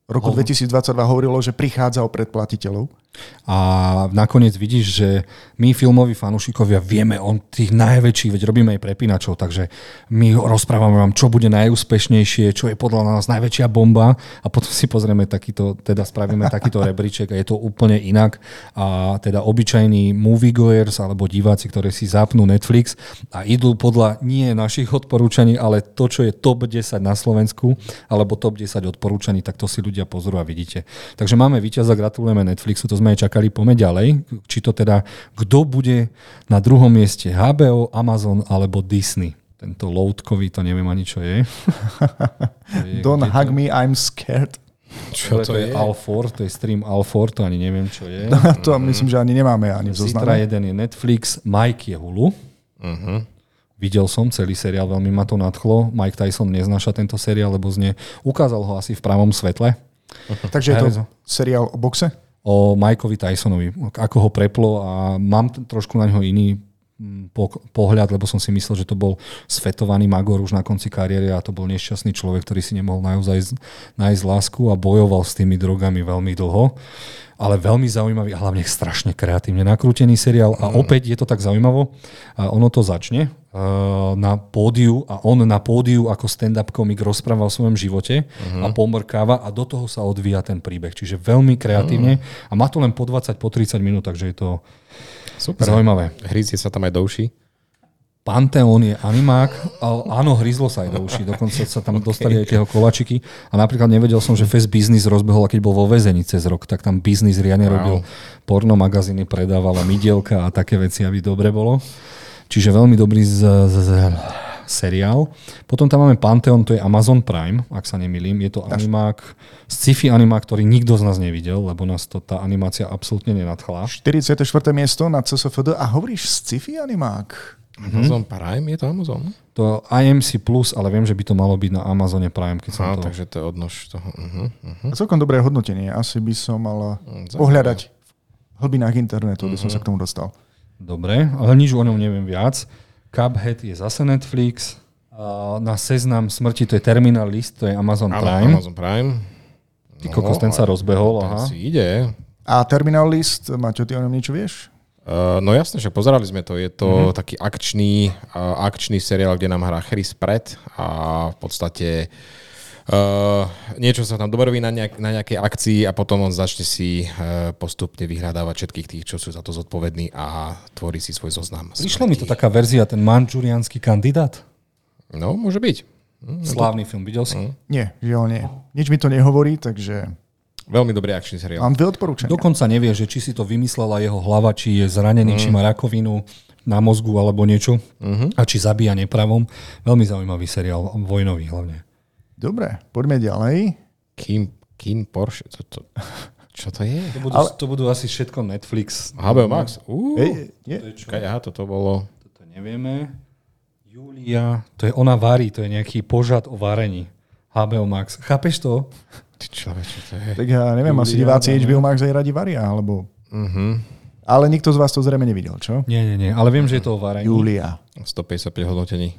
roku 2022 hovorilo, že prichádza o predplatiteľov. A nakoniec vidíš, že my filmoví fanúšikovia vieme o tých najväčších, veď robíme aj prepínačov, takže my rozprávame vám, čo bude najúspešnejšie, čo je podľa nás najväčšia bomba a potom si pozrieme takýto, teda spravíme takýto rebríček a je to úplne inak. A teda obyčajní moviegoers alebo diváci, ktorí si zapnú Netflix a idú podľa nie našich odporúčaní, ale to, čo je top 10 na Slovensku alebo top 10 odporúčaní, tak to si ľudia pozrú a vidíte. Takže máme víťaza, gratulujeme Netflixu, to sme aj čakali, poďme ďalej. Či to teda, kto bude na druhom mieste, HBO, Amazon alebo Disney. Tento loadkový, to neviem ani čo je. je Don't hug to? me, I'm scared. Čo to, to je? Al4, to je stream Al4, to ani neviem, čo je. To myslím, že ani nemáme ani v zozname. Zitra jeden je Netflix, Mike je Hulu. Uh-huh. Videl som celý seriál, veľmi ma to nadchlo. Mike Tyson neznáša tento seriál, lebo zne ukázal ho asi v pravom svetle. Takže je to seriál o boxe? O Mikeovi Tysonovi, ako ho preplo a mám trošku na ňo iný mm, po- pohľad, lebo som si myslel, že to bol svetovaný magor už na konci kariéry a to bol nešťastný človek, ktorý si nemohol naozaj nájsť lásku a bojoval s tými drogami veľmi dlho ale veľmi zaujímavý a hlavne strašne kreatívne nakrútený seriál a opäť je to tak zaujímavo. A ono to začne na pódiu a on na pódiu ako stand-up komik rozpráva o svojom živote uh-huh. a pomrkáva a do toho sa odvíja ten príbeh. Čiže veľmi kreatívne uh-huh. a má to len po 20, po 30 minút, takže je to Super. zaujímavé. Hrízie sa tam aj do uší? Panteón je animák, áno, hryzlo sa aj do uší, dokonca sa tam okay. dostali aj tie kolačiky. A napríklad nevedel som, že Fest Business rozbehol, keď bol vo väzení cez rok, tak tam biznis riadne wow. robil. Porno magazíny predával a mydielka a také veci, aby dobre bolo. Čiže veľmi dobrý z, z, z, seriál. Potom tam máme Pantheon, to je Amazon Prime, ak sa nemýlim. Je to animák, sci-fi animák, ktorý nikto z nás nevidel, lebo nás to tá animácia absolútne nenadchla. 44. miesto na CSFD a hovoríš sci-fi animák? Amazon mm-hmm. Prime? Je to Amazon? To IMC Plus, ale viem, že by to malo byť na Amazone Prime. Keď som Aha, to... takže to je odnož toho. Uh-huh, uh-huh. A celkom dobré hodnotenie. Asi by som mal pohľadať v hlbinách internetu, aby uh-huh. som sa k tomu dostal. Dobre, ale nič o ňom neviem viac. Cuphead je zase Netflix. Na seznam smrti to je Terminal List, to je Amazon Prime. Amazon Prime. Ty kokos, ten sa rozbehol. Aha. si ide. A Terminal List, Maťo, ty o ňom niečo vieš? Uh, no jasne, že pozerali sme to. Je to mm-hmm. taký akčný, uh, akčný seriál, kde nám hrá Chris Pratt a v podstate uh, niečo sa tam dobroví na, nejak, na nejakej akcii a potom on začne si uh, postupne vyhľadávať všetkých tých, čo sú za to zodpovední a tvorí si svoj zoznam. Prišlo mi to taká verzia, ten manžurianský kandidát. No, môže byť. Mm, Slávny to... film, videl si? Mm. Nie, žiaľ nie. Nič mi to nehovorí, takže Veľmi dobrý akčný seriál. Mám dve odporúčania. Dokonca nevie, že či si to vymyslela jeho hlava, či je zranený, mm. či má rakovinu na mozgu alebo niečo mm-hmm. a či zabíja nepravom. Veľmi zaujímavý seriál, vojnový hlavne. Dobre, poďme ďalej. Kim, Kim Porsche, to, to, čo to je? To budú, Ale... to budú asi všetko Netflix. HBO Max? Uh, Ej, je. To je čo? Kaj, aha, toto bolo... Toto nevieme. Julia, to je ona varí, to je nejaký požad o varení. HBO Max. Chápeš to? Ty človeče, to je... Tak ja neviem, asi diváci HBO Max aj radi varia, alebo... Uh-huh. Ale nikto z vás to zrejme nevidel, čo? Nie, nie, nie, ale viem, že je to o varení. Julia. 155 hodnotení.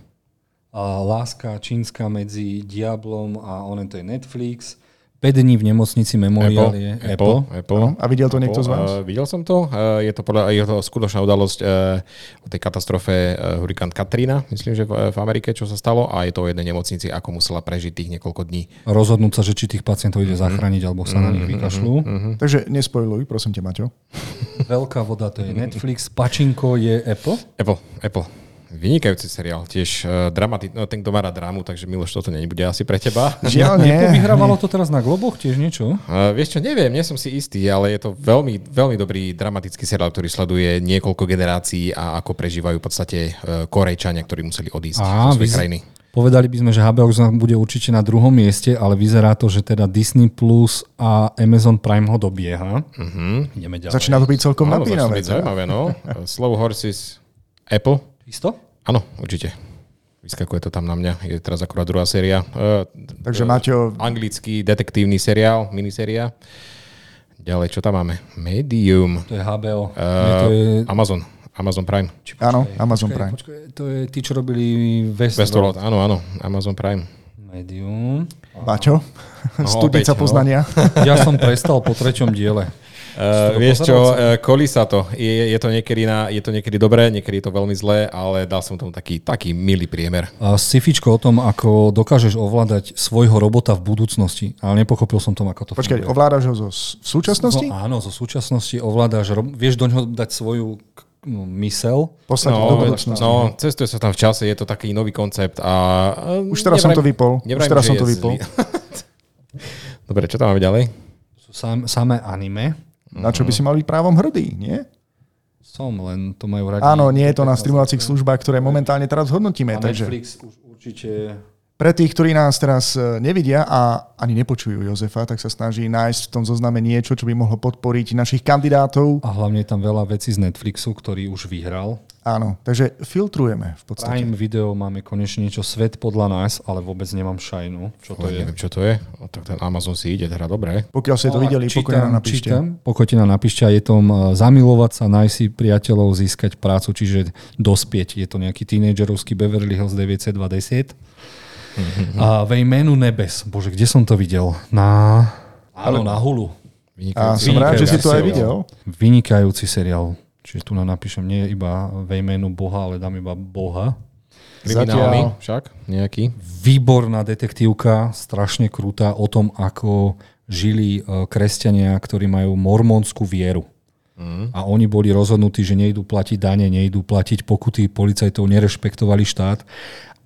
Láska čínska medzi Diablom a onen to je Netflix. 5 dní v nemocnici Memorial Apple, je Apple. Apple. Apple. A videl to niekto z vás? Uh, videl som to. Uh, je to, podľa, je to skutočná udalosť uh, o tej katastrofe uh, hurikán Katrina, myslím, že v, v Amerike, čo sa stalo. A je to o jednej nemocnici, ako musela prežiť tých niekoľko dní. Rozhodnúť sa, že či tých pacientov ide mm-hmm. zachrániť, alebo sa mm-hmm. na nich mhm, vykašľú. Mm-hmm. Takže nespojluj, prosím ťa, Maťo. Veľká voda to je Netflix, Pačinko je Apple? Apple, Apple. Vynikajúci seriál, tiež uh, dramati- no, ten, kto má rád drámu, takže Miloš, toto nebude asi pre teba. Žiaľ nie. Vyhrávalo to teraz na Globoch tiež niečo? Uh, vieš čo, neviem, nie som si istý, ale je to veľmi, veľmi dobrý dramatický seriál, ktorý sleduje niekoľko generácií a ako prežívajú v podstate uh, Korejčania, ktorí museli odísť Á, zo svojej krajiny. Povedali by sme, že HBO bude určite na druhom mieste, ale vyzerá to, že teda Disney Plus a Amazon Prime ho dobieha. Uh-huh. Ideme ďalej. Začína to byť celkom napínavé. Začína byť zaujímavé, no. Slow Horses, Apple. Isto? Áno, určite. Vyskakuje to tam na mňa. Je teraz akurát druhá séria. Uh, Takže uh, Maťo... Anglický detektívny seriál, miniséria. Ďalej, čo tam máme? Medium. To je HBO. Uh, to je... Amazon. Amazon Prime. Či, počkej, áno, Amazon počkej, Prime. Počkej, to je tí, čo robili Westworld. Westworld, áno, áno. Amazon Prime. Medium. Maťo? No, Studnica no. poznania. Ja som prestal po treťom diele. Uh, vieš čo, uh, kolí sa to. Je, je, to niekedy na, je to niekedy dobré, niekedy je to veľmi zlé, ale dal som tomu taký, taký milý priemer. A sifičko o tom, ako dokážeš ovládať svojho robota v budúcnosti, ale nepochopil som tom, ako to Počkaj, funguje. ovládaš ho zo v súčasnosti? No, áno, zo súčasnosti ovládaš, vieš do ňoho dať svoju no, mysel. Poslať no, do budúcnosti. No, cestuje sa tam v čase, je to taký nový koncept a... Už teraz nevrajím, som to vypol. Už teraz som to vypol. Dobre, čo tam máme ďalej? Sú sam, samé anime. Na čo by si mal byť právom hrdý, nie? Som, len to majú radi. Áno, nie je to na streamovacích službách, ktoré momentálne teraz hodnotíme. A takže... Netflix už určite Pre tých, ktorí nás teraz e, nevidia a ani nepočujú Jozefa, tak sa snaží nájsť v tom zozname niečo, čo by mohlo podporiť našich kandidátov. A hlavne je tam veľa vecí z Netflixu, ktorý už vyhral. Áno, takže filtrujeme v podstate. Prime Video máme konečne niečo Svet podľa nás, ale vôbec nemám šajnu, čo to To je. neviem, čo to je. O, tak ten Amazon si ide teda dobre. Pokiaľ ste to videli, pokojne nám napíšte. Čítam, pokojte nám napíšte a je tom uh, zamilovať sa, nájsť si priateľov, získať prácu, čiže dospieť. Je to nejaký tínedžerovský Beverly Hills 920. A ve jménu nebes. Bože, kde som to videl? Na... Áno, na Hulu. A som rád, že si to aj videl. Vynikajúci seriál. Čiže tu nám napíšem nie iba ve jménu Boha, ale dám iba Boha. Kriminálny však nejaký. Výborná detektívka, strašne krutá o tom, ako žili e, kresťania, ktorí majú mormonskú vieru. Mm. A oni boli rozhodnutí, že nejdú platiť dane, nejdú platiť pokuty, policajtov nerešpektovali štát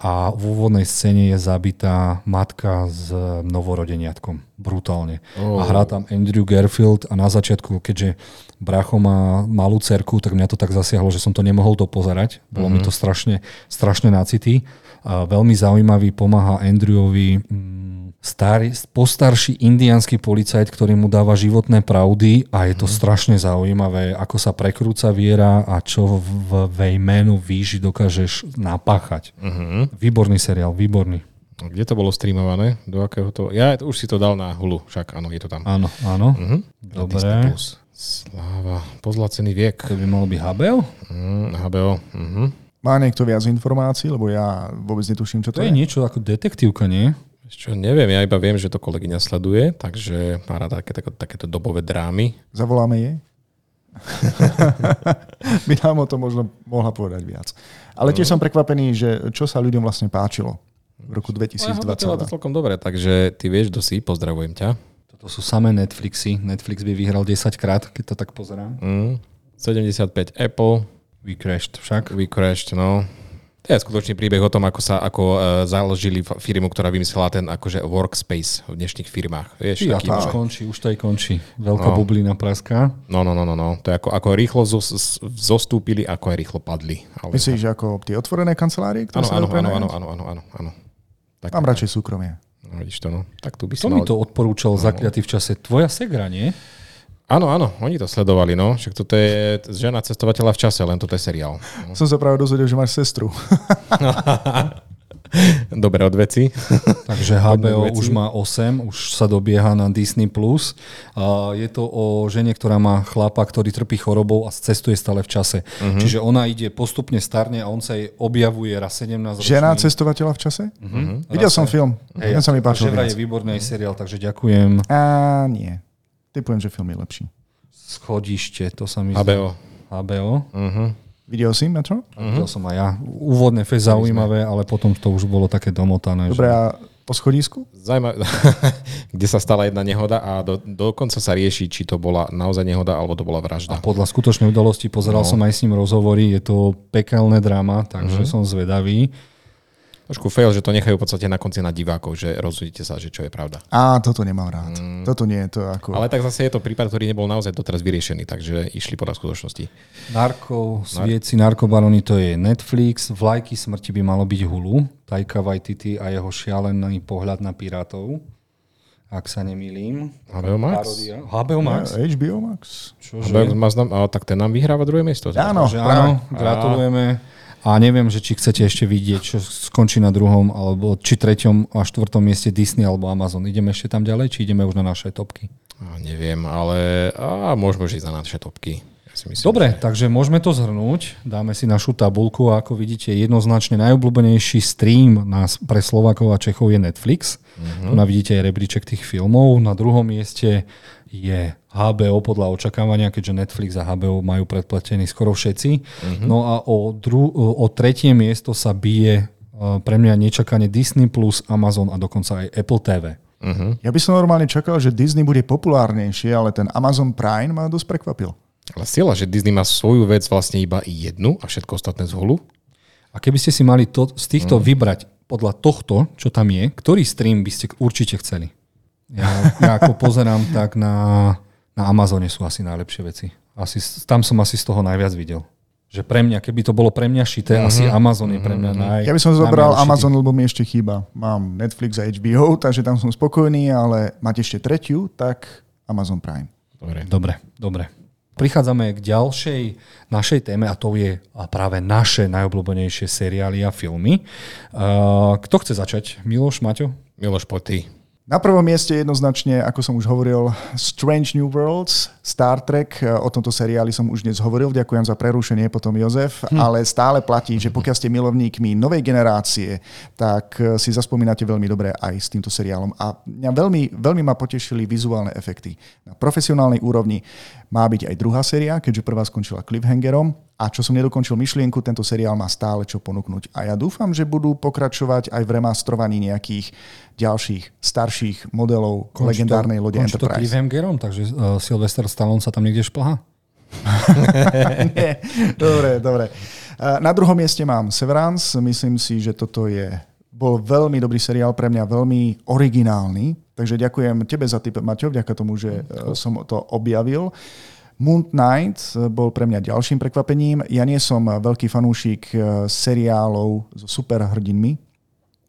a v úvodnej scéne je zabitá matka s novorodeniatkom. Brutálne. Oh. A hrá tam Andrew Garfield a na začiatku, keďže bracho má malú cerku, tak mňa to tak zasiahlo, že som to nemohol to pozerať. Bolo mm-hmm. mi to strašne, strašne nacity. Veľmi zaujímavý, pomáha Andrewovi mm, starý, postarší indiánsky policajt, ktorý mu dáva životné pravdy a je to mm. strašne zaujímavé, ako sa prekrúca viera a čo v, v jménu výži dokážeš napáchať. Uh-huh. Výborný seriál, výborný. Kde to bolo streamované? Do akého to... Ja už si to dal na Hulu, však áno, je to tam. Áno, áno. Uh-huh. Dobre. Sláva, pozlacený viek. To by malo byť HBO? Mm, HBO. Uh-huh. Má niekto viac informácií, lebo ja vôbec netuším, čo To to, je niečo ako detektívka, nie? Čo neviem, ja iba viem, že to kolegyňa sleduje, takže má rada také, také, takéto dobové drámy. Zavoláme jej? by nám o tom možno mohla povedať viac. Ale tiež som prekvapený, že čo sa ľuďom vlastne páčilo v roku Ja hodnotila to 2022. celkom dobre, takže ty vieš, kto si, pozdravujem ťa. Toto sú samé Netflixy. Netflix by vyhral 10 krát, keď to tak pozerám. Mm. 75 Apple, We crashed však. We Crashed, no. To je skutočný príbeh o tom, ako sa ako uh, založili firmu, ktorá vymyslela ten akože workspace v dnešných firmách. Vieš, Ty, taký, to už no, končí, už to aj končí. Veľká No. bublina praská. no, no, no, no, no. To je ako, ako rýchlo zos, zostúpili, ako aj rýchlo padli. Ale, Myslíš, že ako tie otvorené kancelárie, ktoré áno, sa áno, áno, áno, áno, áno, áno, áno. Tak, Mám radšej súkromie. No, vidíš to, no. Tak tu by si To mal... mi to odporúčal zakliatý v čase. Tvoja segra, nie? Áno, áno, oni to sledovali, no. Však toto je žena cestovateľa v čase, len toto je seriál. No. Som sa práve dozvedel, že máš sestru. Dobre od veci. Takže HBO veci. už má 8, už sa dobieha na Disney+. Plus. Je to o žene, ktorá má chlapa, ktorý trpí chorobou a cestuje stále v čase. Uh-huh. Čiže ona ide postupne starne a on sa jej objavuje raz 17 ročný. Žena cestovateľa v čase? Mhm. Videl som film. Hej, Ten sa mi páčil Že vraj viac. je výborný seriál, takže ďakujem. A nie. Typujem, že film je lepší. Schodište, to sa mi HBO. HBO. Uh-huh. Videl si Metro? Uh-huh. Videl som aj ja. Úvodné fest zaujímavé, ale potom to už bolo také domotané. Dobre, že... a po schodisku? Zaujímavé, kde sa stala jedna nehoda a do, dokonca sa rieši, či to bola naozaj nehoda, alebo to bola A vražda. podľa skutočnej udalosti pozeral No. som aj s ním rozhovory, je to pekelné drama, takže Mhm. som zvedavý. Trošku fail, že to nechajú v podstate na konci na divákov, že rozhodnite sa, že čo je pravda. Á, toto nemám rád. Toto nie je to ako... Ale tak zase je to prípad, ktorý nebol naozaj doteraz vyriešený, takže išli podľa skutočnosti. Narko, svieci, narkobarony, to je Netflix, Vlajky smrti by malo byť Hulu, Taika Waititi a jeho šialený pohľad na pirátov, ak sa nemýlim. HBO Max? HBO Max? HBO Max? Čože? HBO Max nám, a, tak ten nám vyhráva druhé miesto. Áno, áno, gratulujeme. A neviem, že či chcete ešte vidieť, čo skončí na druhom, alebo či treťom a štvrtom mieste Disney alebo Amazon. Ideme ešte tam ďalej, či ideme už na naše topky? A, neviem, ale a, môžeme už ísť na naše topky. Ja si myslím, Dobre, že- takže môžeme to zhrnúť. Dáme si našu tabulku a ako vidíte, jednoznačne najobľúbenejší stream nás pre Slovakov a Čechov je Netflix. Tu na vidíte aj rebríček tých filmov. Na druhom mieste je HBO podľa očakávania, keďže Netflix a HBO majú predplatení skoro všetci. No a o, dru- o tretie miesto sa bije e, pre mňa nečakane Disney+, Plus, Amazon a dokonca aj Apple TV. Uh-huh. Ja by som normálne čakal, že Disney bude populárnejšie, ale ten Amazon Prime ma dosť prekvapil. Ale sila, že Disney má svoju vec vlastne iba jednu a všetko ostatné z holu. A keby ste si mali to, z týchto mm. vybrať podľa tohto, čo tam je, ktorý stream by ste určite chceli? Ja, ja ako pozerám, tak na, na Amazone sú asi najlepšie veci. Asi, tam som asi z toho najviac videl. že pre mňa, keby to bolo pre mňa šité, mm-hmm. asi Amazon je pre mňa naj... Ja by som zobral Amazon, lebo mi ešte chýba. Mám Netflix a HBO, takže tam som spokojný, ale máte ešte tretiu, tak Amazon Prime. Dobre, dobre. dobre. Prichádzame k ďalšej našej téme a to je práve naše najobľúbenejšie seriály a filmy. Uh, kto chce začať? Miloš, Maťo? Miloš, poď ty. Na prvom mieste jednoznačne, ako som už hovoril, Strange New Worlds, Star Trek. O tomto seriáli som už dnes hovoril, ďakujem za prerušenie potom Jozef, hm. ale stále platí, že pokiaľ ste milovníkmi novej generácie, tak si zaspomínate veľmi dobre aj s týmto seriálom. A mňa veľmi, veľmi ma potešili vizuálne efekty. Na profesionálnej úrovni má byť aj druhá séria, keďže prvá skončila cliffhangerom a čo som nedokončil myšlienku, tento seriál má stále čo ponúknuť. A ja dúfam, že budú pokračovať aj v remastrovaní nejakých ďalších starších modelov konč legendárnej lode konč Enterprise. To takže uh, Sylvester Stallone sa tam niekde šplhá? Nie, dobre, dobre. Uh, na druhom mieste mám Severance. Myslím si, že toto je bol veľmi dobrý seriál, pre mňa veľmi originálny. Takže ďakujem tebe za tip, Maťo, vďaka tomu, že uh, som to objavil. Moon Knight bol pre mňa ďalším prekvapením. Ja nie som veľký fanúšik eh, seriálov so superhrdinmi.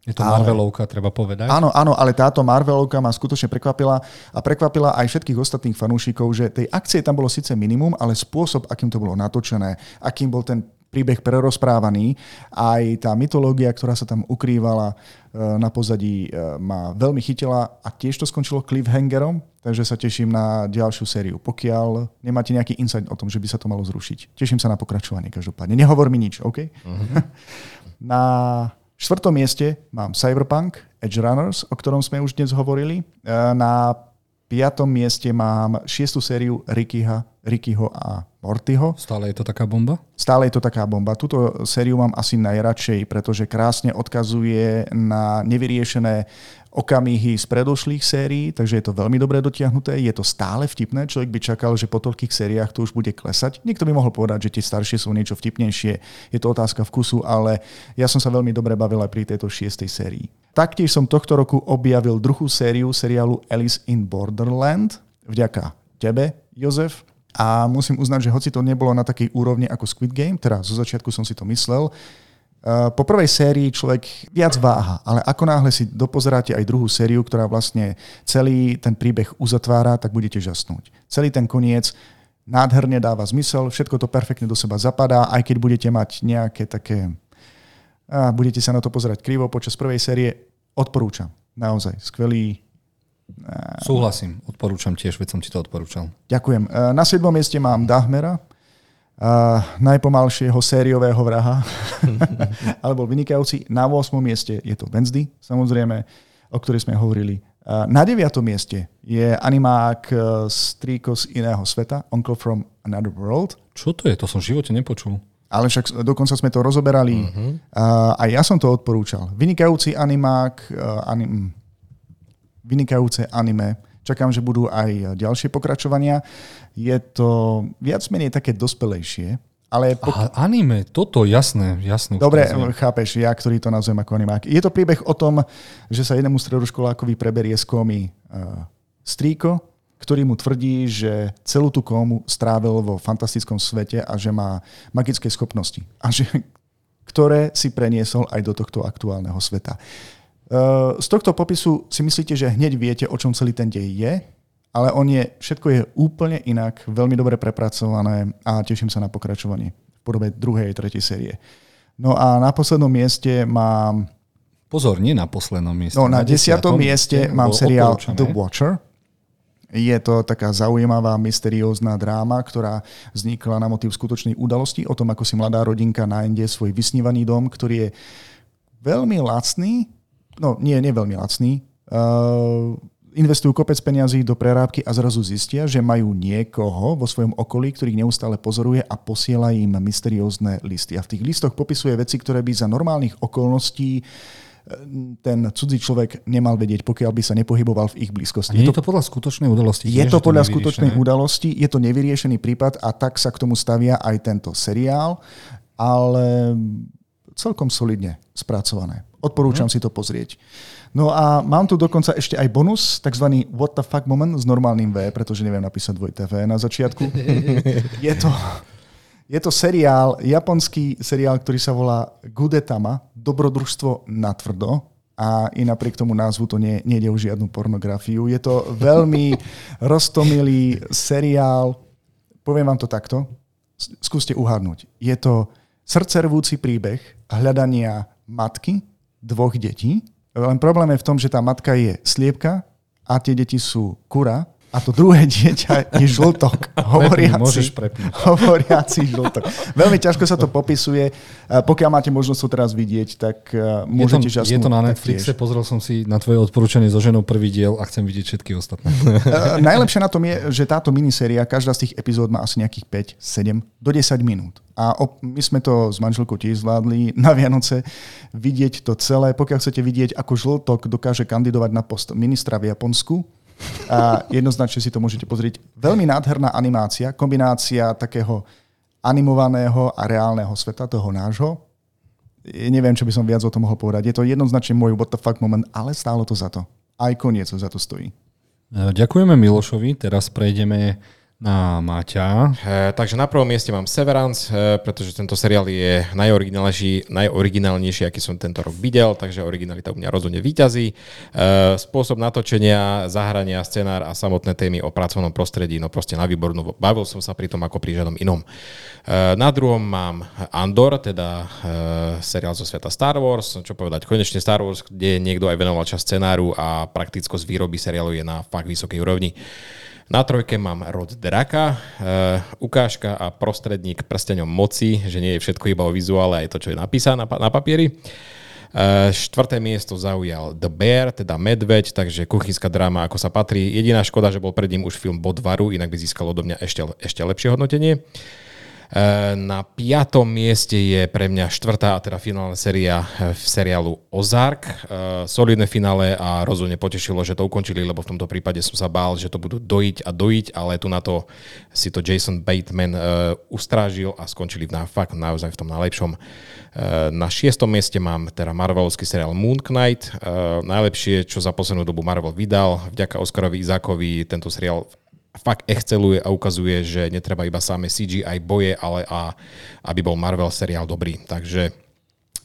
Je to ale, Marvelovka, treba povedať. Áno, áno, ale táto Marvelovka ma skutočne prekvapila a prekvapila aj všetkých ostatných fanúšikov, že tej akcie tam bolo síce minimum, ale spôsob, akým to bolo natočené, akým bol ten príbeh prerozprávaný, aj tá mytológia, ktorá sa tam ukrývala e, na pozadí, e, ma veľmi chytila a tiež to skončilo cliffhangerom, takže sa teším na ďalšiu sériu. Pokiaľ nemáte nejaký insight o tom, že by sa to malo zrušiť. Teším sa na pokračovanie každopádne. Nehovor mi nič, OK? Uh-huh. na štvrtom mieste mám Cyberpunk, Edge Runners, o ktorom sme už dnes hovorili. E, na piatom mieste mám šiestu sériu Rickyho, Rickyho a Mortyho. Stále je to taká bomba? Stále je to taká bomba. Túto sériu mám asi najradšej, pretože krásne odkazuje na nevyriešené okamihy z predošlých sérií, takže je to veľmi dobre dotiahnuté. Je to stále vtipné. Človek by čakal, že po toľkých sériách to už bude klesať. Niekto by mohol povedať, že tie staršie sú niečo vtipnejšie. Je to otázka vkusu, ale ja som sa veľmi dobre bavil aj pri tejto šiestej sérii. Taktiež som tohto roku objavil druhú sériu seriálu Alice in Borderland. Vďaka tebe, Jozef. A musím uznať, že hoci to nebolo na takej úrovni ako Squid Game, teda zo začiatku som si to myslel, Eh, po prvej sérii človek viac váha, ale ako náhle si dopozeráte aj druhú sériu, ktorá vlastne celý ten príbeh uzatvára, tak budete žasnúť. Celý ten koniec nádherne dáva zmysel, všetko to perfektne do seba zapadá, aj keď budete mať nejaké také... A budete sa na to pozerať krivo počas prvej série, odporúčam. Naozaj, skvelý... Súhlasím, odporúčam tiež, veď som ti to odporúčal. Ďakujem. Eh, na 7. mieste mám Dahmera, uh, najpomalšieho sériového vraha, ale bol vynikajúci. Na 8. mieste je to Wednesday, samozrejme, o ktorej sme hovorili. Na 9. mieste je animák Strýko z iného sveta, Uncle from Another World. Čo to je? To som v živote nepočul. Ale však dokonca sme to rozoberali. Uh-huh. Uh, a ja som to odporúčal. Vynikajúci animák, uh, anim, vynikajúce anime Čakám, že budú aj ďalšie pokračovania. Je to viac menej také dospelejšie, ale pok- Aha, anime, toto, jasné, jasné. Dobre, chápeš, ja, ktorý to nazvem ako animák. Je to príbeh o tom, že sa jednému stredoškolákovi preberie z komy uh, strýko, ktorý mu tvrdí, že celú tú komu strávil vo fantastickom svete a že má magické schopnosti. A že, ktoré si preniesol aj do tohto aktuálneho sveta. Eh, z tohto popisu si myslíte, že hneď viete, o čom celý ten dej je, ale on je, všetko je úplne inak, veľmi dobre prepracované a teším sa na pokračovanie v podobe druhej, tretej série. No a na poslednom mieste mám... Pozor, nie na poslednom mieste. No na, na desiatom, desiatom mieste mám seriál The Watcher. Je to taká zaujímavá, mysteriózna dráma, ktorá vznikla na motív skutočnej udalosti o tom, ako si mladá rodinka nájde svoj vysnívaný dom, ktorý je veľmi lacný, no nie, nie veľmi lacný, uh, investujú kopec peniazí do prerábky a zrazu zistia, že majú niekoho vo svojom okolí, ktorý neustále pozoruje a posiela im mysteriózne listy. A v tých listoch popisuje veci, ktoré by za normálnych okolností eh, ten cudzí človek nemal vedieť, pokiaľ by sa nepohyboval v ich blízkosti. A je to podľa skutočnej udalosti? Je to podľa skutočnej udalosti, je to nevyriešený prípad a tak sa k tomu stavia aj tento seriál, ale celkom solidne spracované. Odporúčam hmm. si to pozrieť. No a mám tu dokonca ešte aj bonus, tzv. what the fuck moment s normálnym V, pretože neviem napísať dvojité V na začiatku. je to, Je to seriál, japonský seriál, ktorý sa volá Gudetama, dobrodružstvo natvrdo. A i napriek tomu názvu to nie, nejde o žiadnu pornografiu. Je to veľmi roztomilý seriál. Poviem vám to takto. Skúste uhádnuť. Je to srdcervúci príbeh hľadania matky dvoch detí. Len problém je v tom, že tá matka je sliepka a tie deti sú kura a to druhé dieťa je žltok. Hovoriaci, môžeš hovoriaci žltok. Veľmi ťažko sa to popisuje. Pokiaľ máte možnosť to teraz vidieť, tak e, môžete žasnúť. Je to na Netflixe, pozrel som si na tvoje odporúčanie so ženou prvý diel a chcem vidieť všetky ostatné. E, najlepšie na tom je, že táto miniséria, každá z tých epizód má asi nejakých 5, 7 do 10 minút. A my sme to s manželkou tiež zvládli na Vianoce vidieť to celé. Pokiaľ chcete vidieť, ako žltok dokáže kandidovať na post ministra v Japonsku, a jednoznačne si to môžete pozrieť. Veľmi nádherná animácia, kombinácia takého animovaného a reálneho sveta, toho nášho. Neviem, čo by som viac o tom mohol povedať. Je to jednoznačne môj what the fuck moment, ale stálo to za to. Aj koniec za to stojí. Ďakujeme Milošovi. Teraz prejdeme na Maťa. E, takže na prvom mieste mám Severance, e, pretože tento seriál je najoriginálnejší, najoriginálnejší, aký som tento rok videl, takže originalita u mňa rozhodne výťazí. E, spôsob natočenia, zahrania, scenár a samotné témy o pracovnom prostredí, no proste na výbornú. Bavil som sa pri tom ako pri žiadnom inom. E, na druhom mám Andor, teda e, seriál zo sveta Star Wars, čo povedať, konečne Star Wars, kde niekto aj venoval čas scenáru a praktickosť výroby seriálu je na fakt vysokej úrovni. Na trojke mám rod draka, uh, ukážka a prostredník prsteňom moci, že nie je všetko iba o vizuále, aj to, čo je napísané na, na papieri. Uh, štvrté miesto zaujal The Bear, teda Medveď, takže kuchynská dráma, ako sa patrí. Jediná škoda, že bol pred ním už film Bodvaru, inak by získal odo mňa ešte, ešte lepšie hodnotenie. Eh, na piatom mieste je pre mňa štvrtá, a teda finálna séria eh, v seriálu Ozark. Eh, solidné finále a rozhodne potešilo, že to ukončili, lebo v tomto prípade som sa bál, že to budú dojiť a dojiť, ale tu na to si to Jason Bateman ustrážil a skončili na fakt naozaj v tom najlepšom. Na šiestom mieste mám teda Marvelovský seriál Moon Knight. Najlepšie, čo za poslednú dobu Marvel vydal. Vďaka Oscarovi Izákovi tento seriál fakt exceluje a ukazuje, že netreba iba samé CGI boje, ale a aby bol Marvel seriál dobrý. Takže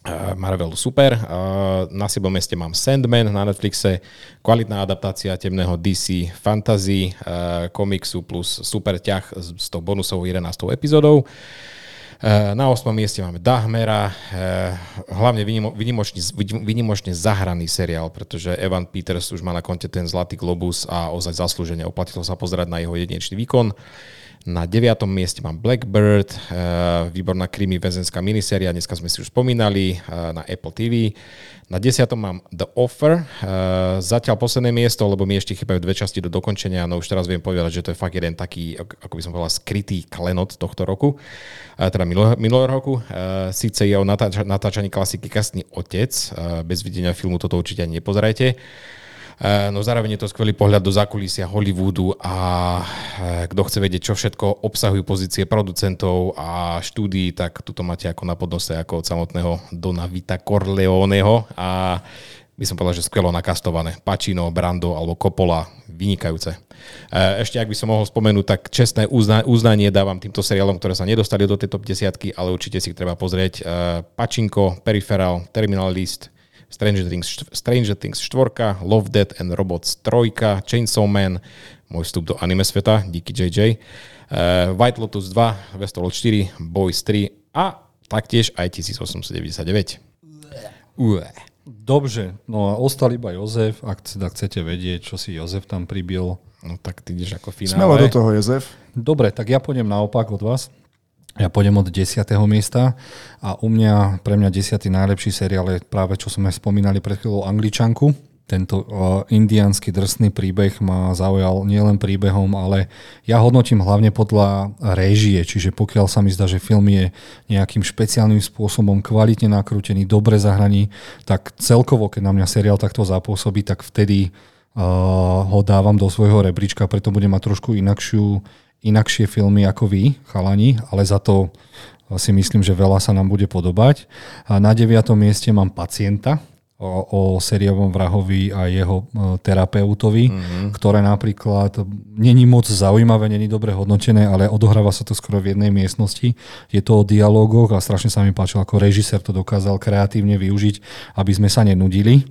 uh, Marvel super. Uh, na sebom meste mám Sandman na Netflixe, kvalitná adaptácia temného DC fantasy uh, komiksu plus super ťah s tou bonusovou 11. epizódou. Eh, na 8. mieste máme Dahmera, eh, hlavne vynimočne, vynimočne zahraný seriál, pretože Evan Peters už má na konte ten Zlatý globus a ozaj zaslúžene oplatilo sa pozerať na jeho jedinečný výkon. Na 9. mieste mám Blackbird, eh, výborná krimi väzenská miniséria, dneska sme si už spomínali na Apple TV. Na 10. mám The Offer, zatiaľ posledné miesto, lebo mi ešte chýbajú dve časti do dokončenia, no už teraz viem povedať, že to je fakt jeden taký, ako by som povedal, skrytý klenot tohto roku teda minulého roku. Sice je o natáč- natáčaní klasiky Kastný otec, bez videnia filmu toto určite ani nepozerajte. No zároveň je to skvelý pohľad do zákulisia Hollywoodu a kto chce vedieť, čo všetko obsahujú pozície producentov a štúdií, tak tuto máte ako na podnose ako od samotného Dona Vita Corleoneho a by som povedal, že skvelo nakastované. Pacino, Brando alebo Coppola, vynikajúce. E, ešte ak by som mohol spomenúť, tak čestné uznanie dávam týmto seriálom, ktoré sa nedostali do tej top desiatky, ale určite si ich treba pozrieť. E, Pačinko, Peripheral, Terminal List, Stranger Things, Stranger Things 4, Love, Dead and Robots 3, Chainsaw Man, môj vstup do anime sveta, díky JJ, uh, e, White Lotus 2, Westworld 4, Boys 3 a taktiež aj 1899. Ué. Dobře, no a ostal iba Jozef, ak teda chcete vedieť, čo si Jozef tam pribil. No tak ty ideš ako finále. Smelo do toho, Jozef. Dobre, tak ja pôjdem naopak od vás. Ja pôjdem od 10. miesta a u mňa, pre mňa 10. najlepší seriál je práve, čo sme spomínali pred chvíľou, Angličanku tento uh, indiánsky drsný príbeh ma zaujal nielen príbehom, ale ja hodnotím hlavne podľa réžie, čiže pokiaľ sa mi zdá, že film je nejakým špeciálnym spôsobom kvalitne nakrútený, dobre zahraný, tak celkovo, keď na mňa seriál takto zapôsobí, tak vtedy uh, ho dávam do svojho rebríčka, preto budem mať trošku inakšiu, inakšie filmy ako vy, chalani, ale za to si myslím, že veľa sa nám bude podobať. A na deviatom mieste mám Pacienta, o, o sériovom vrahovi a jeho e, terapeutovi, mm-hmm. ktoré napríklad není moc zaujímavé, není dobre hodnotené, ale odohráva sa to skoro v jednej miestnosti. Je to o dialógoch a strašne sa mi páčilo, ako režisér to dokázal kreatívne využiť, aby sme sa nenudili.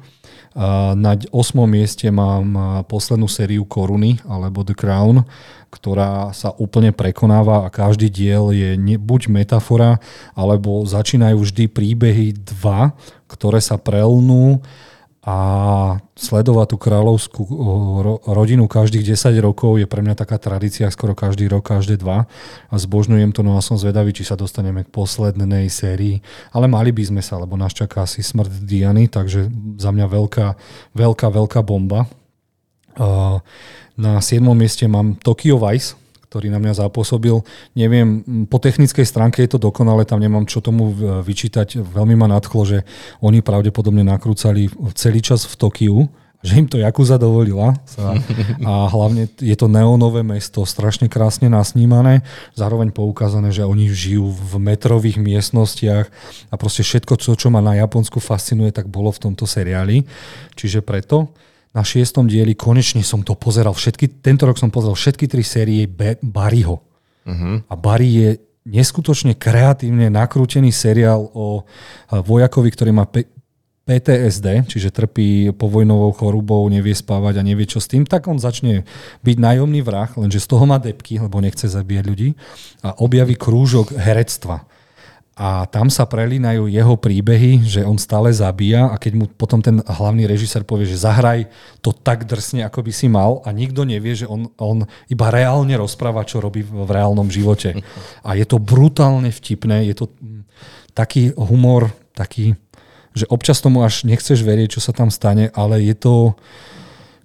Na 8. mieste mám poslednú sériu Koruny, alebo The Crown, ktorá sa úplne prekonáva a každý diel je buď metafora, alebo začínajú vždy príbehy dva, ktoré sa prelnú a sledovať tú kráľovskú rodinu každých 10 rokov je pre mňa taká tradícia, skoro každý rok, každé dva. A zbožňujem to, no a som zvedavý, či sa dostaneme k poslednej sérii. Ale mali by sme sa, lebo nás čaká asi smrť Diany, takže za mňa veľká, veľká, veľká bomba. Na 7. mieste mám Tokyo Vice, ktorý na mňa zapôsobil. Neviem, po technickej stránke je to dokonale, tam nemám čo tomu vyčítať. Veľmi ma nadchlo, že oni pravdepodobne nakrúcali celý čas v Tokiu, že im to Jakuza dovolila. A hlavne je to neonové mesto, strašne krásne nasnímané, zároveň poukázané, že oni žijú v metrových miestnostiach a proste všetko, čo, čo ma na Japonsku fascinuje, tak bolo v tomto seriáli. Čiže preto na šiestom dieli konečne som to pozeral všetky, tento rok som pozeral všetky tri série Barryho. Uh-huh. A Barry je neskutočne kreatívne nakrútený seriál o vojakovi, ktorý má PTSD, čiže trpí povojnovou chorobou, nevie spávať a nevie čo s tým, tak on začne byť nájomný vrah, lenže z toho má depky, lebo nechce zabíjať ľudí a objaví krúžok herectva a tam sa prelínajú jeho príbehy, že on stále zabíja a keď mu potom ten hlavný režisér povie, že zahraj to tak drsne, ako by si mal a nikto nevie, že on, on iba reálne rozpráva, čo robí v reálnom živote. A je to brutálne vtipné, je to taký humor, taký, že občas tomu až nechceš verieť, čo sa tam stane, ale je to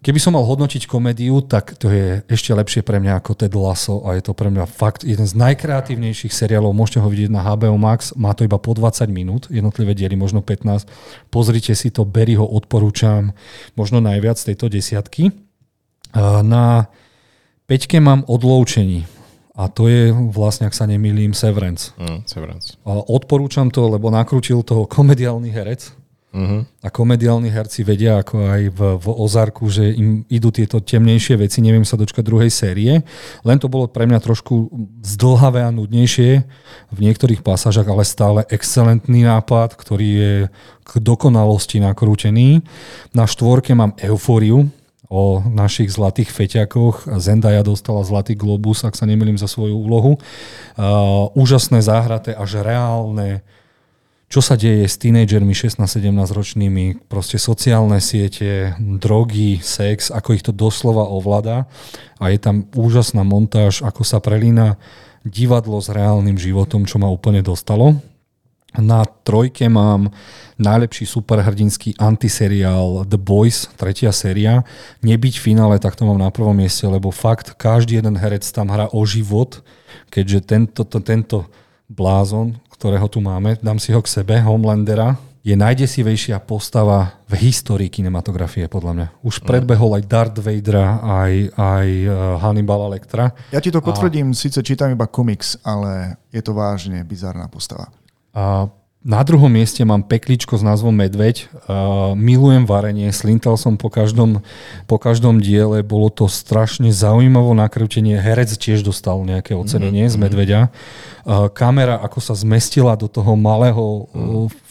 Keby som mal hodnotiť komédiu, tak to je ešte lepšie pre mňa ako Ted Lasso a je to pre mňa fakt jeden z najkreatívnejších seriálov. Môžete ho vidieť na HBO Max, má to iba po 20 minút, jednotlivé diely, možno 15. Pozrite si to, Berry ho odporúčam, možno najviac tejto desiatky. Na peťke mám odloučení. A to je vlastne, ak sa nemýlim, Severance. Mm, Severance. Odporúčam to, lebo nakrútil toho komediálny herec, Uh-huh. A komediálni herci vedia, ako aj v, v Ozarku, že im idú tieto temnejšie veci, neviem sa dočkať druhej série. Len to bolo pre mňa trošku zdlhavé a nudnejšie v niektorých pasážach, ale stále excelentný nápad, ktorý je k dokonalosti nakrútený. Na štvorke mám Eufóriu, o našich zlatých feťakoch. Zendaya dostala Zlatý globus, ak sa nemýlim, za svoju úlohu. Uh, úžasné záhraté, až reálne čo sa deje s tínedžermi 16-17 ročnými, proste sociálne siete, drogy, sex, ako ich to doslova ovláda a je tam úžasná montáž, ako sa prelína divadlo s reálnym životom, čo ma úplne dostalo. Na trojke mám najlepší superhrdinský antiseriál The Boys, tretia séria. Nebyť v finále, tak to mám na prvom mieste, lebo fakt každý jeden herec tam hrá o život, keďže tento, to, tento blázon, ktorého tu máme, dám si ho k sebe, Homelandera, je najdesivejšia postava v histórii kinematografie, podľa mňa. Už mm. predbehol aj Darth Vadera, aj, aj uh, Hannibal Lectra. Ja ti to potvrdím, a... síce čítam iba komiks, ale je to vážne bizarná postava. A na druhom mieste mám pekličko s názvom Medveď. Uh, milujem varenie, slintal som po každom, po každom diele, bolo to strašne zaujímavé nakrútenie. Herec tiež dostal nejaké ocenenie mm-hmm. z Medveďa. Uh, kamera, ako sa zmestila do toho malého uh,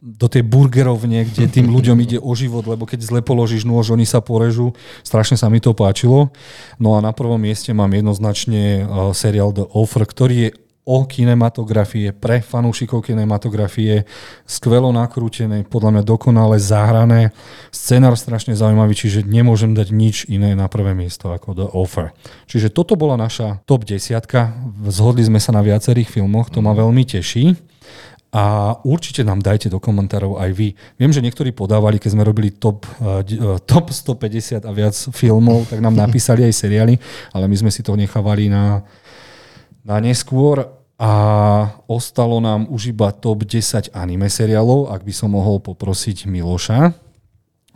do tej burgerovne, kde tým ľuďom ide o život, lebo keď zle položíš nôž, oni sa porežú. Strašne sa mi to páčilo. No a na prvom mieste mám jednoznačne seriál The Offer, ktorý je o kinematografie, pre fanúšikov kinematografie, skvelo nakrútené, podľa mňa dokonale zahrané, scenár strašne zaujímavý, čiže nemôžem dať nič iné na prvé miesto ako The Offer. Čiže toto bola naša top desiatka, zhodli sme sa na viacerých filmoch, to ma veľmi teší. A určite nám dajte do komentárov aj vy. Viem, že niektorí podávali, keď sme robili top, uh, top 150 a viac filmov, tak nám napísali aj seriály, ale my sme si to nechávali na, na neskôr a ostalo nám už iba top 10 anime seriálov, ak by som mohol poprosiť Miloša.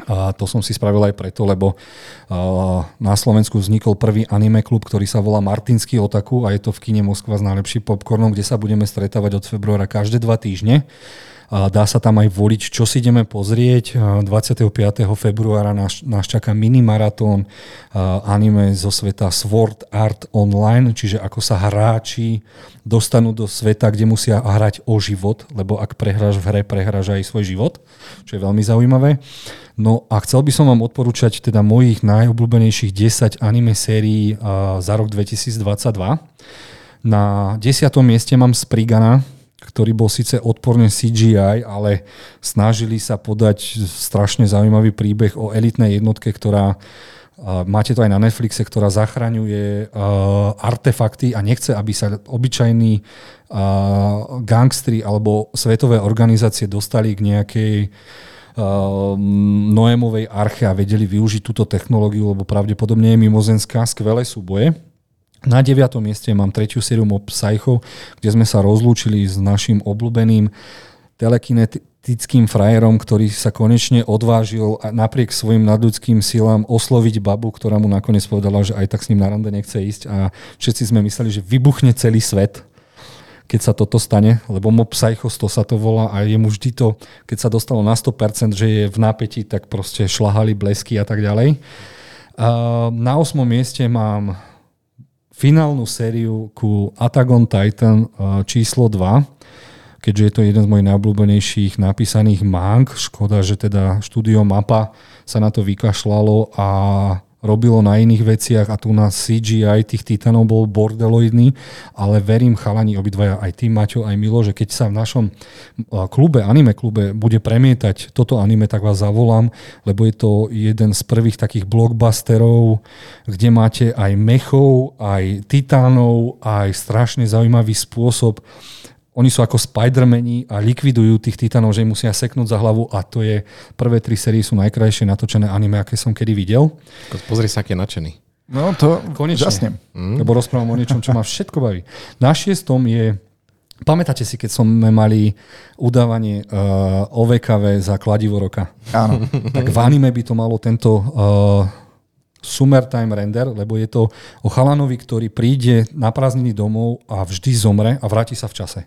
A to som si spravil aj preto, lebo na Slovensku vznikol prvý anime klub, ktorý sa volá Martinský otaku a je to v kine Moskva s najlepším popcornom, kde sa budeme stretávať od februára každé dva týždne. Dá sa tam aj voliť, čo si ideme pozrieť. 25. februára nás, nás čaká minimaratón anime zo sveta Sword Art Online, čiže ako sa hráči dostanú do sveta, kde musia hrať o život, lebo ak prehráš v hre, prehráš aj svoj život, čo je veľmi zaujímavé. No a chcel by som vám odporúčať teda mojich najobľúbenejších 10 anime sérií za rok 2022. Na desiatom mieste mám Sprigana, ktorý bol síce odporne CGI, ale snažili sa podať strašne zaujímavý príbeh o elitnej jednotke, ktorá máte to aj na Netflixe, ktorá zachraňuje artefakty a nechce, aby sa obyčajní gangstri alebo svetové organizácie dostali k nejakej Noémovej arche a vedeli využiť túto technológiu, lebo pravdepodobne je mimozenská, skvelé súboje. Na 9. mieste mám tretiu sériu Mob Psycho, kde sme sa rozlúčili s našim obľúbeným telekinetickým frajerom, ktorý sa konečne odvážil napriek svojim nadľudským silám osloviť babu, ktorá mu nakoniec povedala, že aj tak s ním na rande nechce ísť a všetci sme mysleli, že vybuchne celý svet keď sa toto stane, lebo Mob Psycho 100 sa to volá a je mu vždy to, keď sa dostalo na 100%, že je v napätí, tak proste šlahali blesky a tak ďalej. Na 8. mieste mám finálnu sériu ku Attack Titan uh, číslo 2, keďže je to jeden z mojich najobľúbenejších napísaných mang. Škoda, že teda štúdio Mapa sa na to vykašľalo a robilo na iných veciach a tu na CGI tých titanov bol bordeloidný, ale verím chalani obidvaja, aj ty Maťo, aj Milo, že keď sa v našom klube, anime klube bude premietať toto anime, tak vás zavolám, lebo je to jeden z prvých takých blockbusterov, kde máte aj mechov, aj titánov, aj strašne zaujímavý spôsob oni sú ako Spidermani a likvidujú tých titanov, že im musia seknúť za hlavu a to je, prvé tri série sú najkrajšie natočené anime, aké som kedy videl. Pozri sa, aký je nadšený. No to Konečne, jasne. Mm. Lebo rozprávam o niečom, čo ma všetko baví. Na šiestom je Pamätáte si, keď sme mali udávanie uh, OVKV za kladivo roka? Áno. tak v anime by to malo tento uh, summertime render, lebo je to o chalanovi, ktorý príde na prázdniny domov a vždy zomre a vráti sa v čase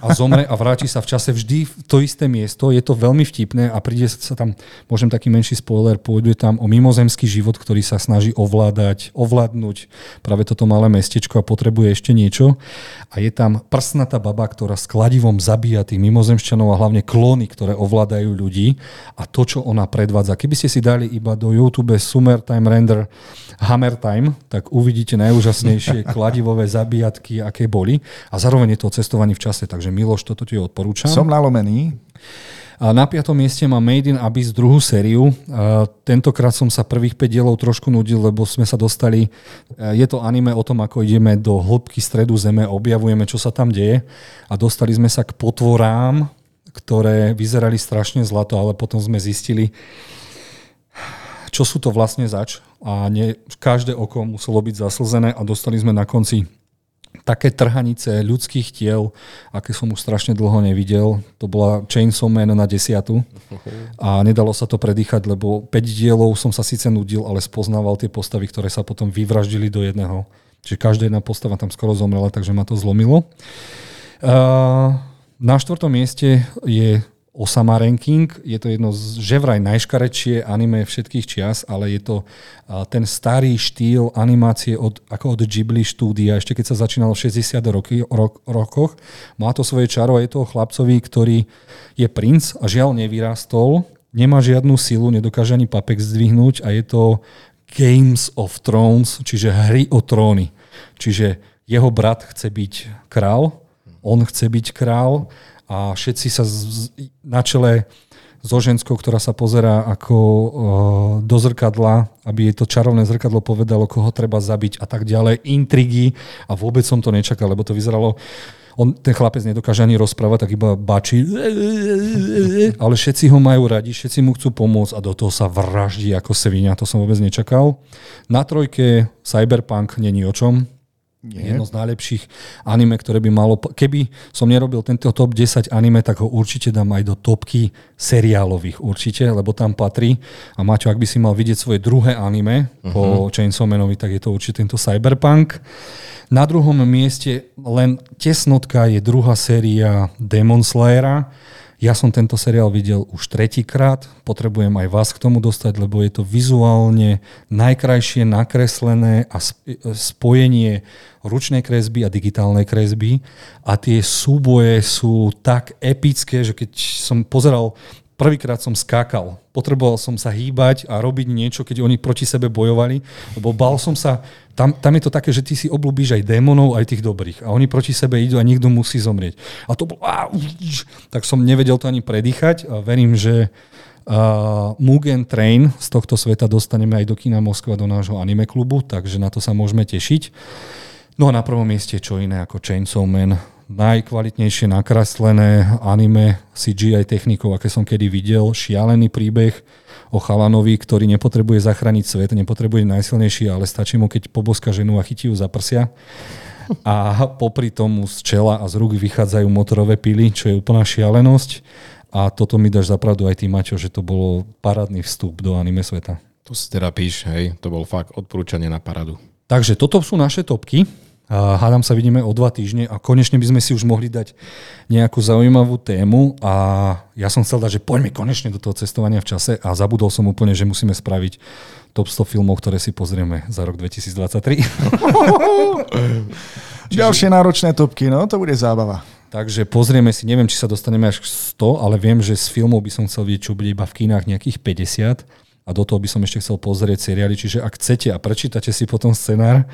a zomre a vráti sa v čase vždy v to isté miesto. Je to veľmi vtipné a príde sa tam, môžem taký menší spoiler, pôjde tam o mimozemský život, ktorý sa snaží ovládať, ovládnuť práve toto malé mestečko a potrebuje ešte niečo. A je tam prsnatá baba, ktorá s kladivom zabíja tých mimozemšťanov a hlavne klóny, ktoré ovládajú ľudí a to, čo ona predvádza. Keby ste si dali iba do YouTube Summertime Render Hammer Time, tak uvidíte najúžasnejšie kladivové zabíjatky, aké boli. A zároveň je to cestovanie v čase, takže Miloš, toto ti odporúčam. Som nalomený. Na piatom mieste má Made in Abyss druhú sériu. Tentokrát som sa prvých 5 dielov trošku nudil, lebo sme sa dostali... Je to anime o tom, ako ideme do hĺbky stredu zeme, objavujeme, čo sa tam deje a dostali sme sa k potvorám, ktoré vyzerali strašne zlato, ale potom sme zistili, čo sú to vlastne zač a nie, každé oko muselo byť zaslzené a dostali sme na konci také trhanice ľudských tiel, aké som už strašne dlho nevidel. To bola Chainsaw Man na desiatu a nedalo sa to predýchať, lebo 5 dielov som sa síce nudil, ale spoznával tie postavy, ktoré sa potom vyvraždili do jedného. Čiže každá jedna postava tam skoro zomrela, takže ma to zlomilo. Na štvrtom mieste je Osama Ranking. Je to jedno z ževraj najškarečšie anime všetkých čias, ale je to ten starý štýl animácie od, ako od Ghibli štúdia, ešte keď sa začínalo v 60. Roky, rok, rokoch. Má to svoje čaro a je to chlapcovi, ktorý je princ a žiaľ nevyrastol, nemá žiadnu silu, nedokáže ani papek zdvihnúť a je to Games of Thrones, čiže hry o tróny. Čiže jeho brat chce byť král, on chce byť král a všetci sa z, na čele so ženskou, ktorá sa pozerá ako uh, do zrkadla, aby jej to čarovné zrkadlo povedalo, koho treba zabiť a tak ďalej, intrigy. A vôbec som to nečakal, lebo to vyzeralo on, ten chlapec nedokáže ani rozprávať, tak iba bačí, ale všetci ho majú radi, všetci mu chcú pomôcť a do toho sa vraždí ako svinia, to som vôbec nečakal. Na trojke Cyberpunk není o čom, Nie. Jedno z najlepších anime, ktoré by malo... Keby som nerobil tento top 10 anime, tak ho určite dám aj do topky seriálových určite, lebo tam patrí. A Maťo, ak by si mal vidieť svoje druhé anime uh-huh. po mhm. Chainsaw Manovi, tak je to určite tento Cyberpunk. Na druhom mieste len tesnotka je druhá séria Demon Slayera ja som tento seriál videl už tretíkrát, potrebujem aj vás k tomu dostať, lebo je to vizuálne najkrajšie nakreslené a spojenie ručnej kresby a digitálnej kresby. A tie súboje sú tak epické, že keď som pozeral prvýkrát som skákal. Potreboval som sa hýbať a robiť niečo, keď oni proti sebe bojovali, lebo bal som sa, tam, tam je to také, že ty si oblúbíš aj démonov, aj tých dobrých. A oni proti sebe idú a niekto musí zomrieť. A to bolo... Tak som nevedel to ani predýchať a verím, že uh, Mugen Train z tohto sveta dostaneme aj do kina Moskva, do nášho anime klubu, takže na to sa môžeme tešiť. No a na prvom mieste čo iné ako Chainsaw Man, najkvalitnejšie nakreslené anime CGI technikou, aké som kedy videl. Šialený príbeh o chalanovi, ktorý nepotrebuje zachrániť svet, nepotrebuje najsilnejší, ale stačí mu, keď poboska ženu a chytí ju za prsia. A popri tomu z čela a z rúk vychádzajú motorové pily, čo je úplná šialenosť. A toto mi dáš zapravdu aj ty, Maťo, že to bolo parádny vstup do anime sveta. To si teda píš, hej, to bol fakt odporúčanie na paradu. Takže toto sú naše topky. Hádam sa vidíme o dva týždne a konečne by sme si už mohli dať nejakú zaujímavú tému a ja som chcel dať, že poďme konečne do toho cestovania v čase a zabudol som úplne, že musíme spraviť top 100 filmov, ktoré si pozrieme za rok 2023. Ďalšie náročné topky, no to bude zábava. Takže pozrieme si, neviem, či sa dostaneme až k 100, ale viem, že z filmov by som chcel vidieť, čo bude iba v kinách nejakých 50 a do toho by som ešte chcel pozrieť seriály, čiže ak chcete a prečítate si potom scenár,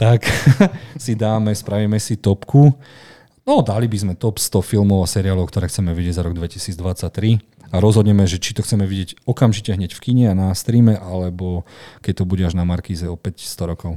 tak si dáme, spravíme si topku. No, dali by sme top 100 filmov a seriálov, ktoré chceme vidieť za rok 2023 a rozhodneme, že či to chceme vidieť okamžite hneď v kine a na streame, alebo keď to bude až na Markíze opäť 100 rokov.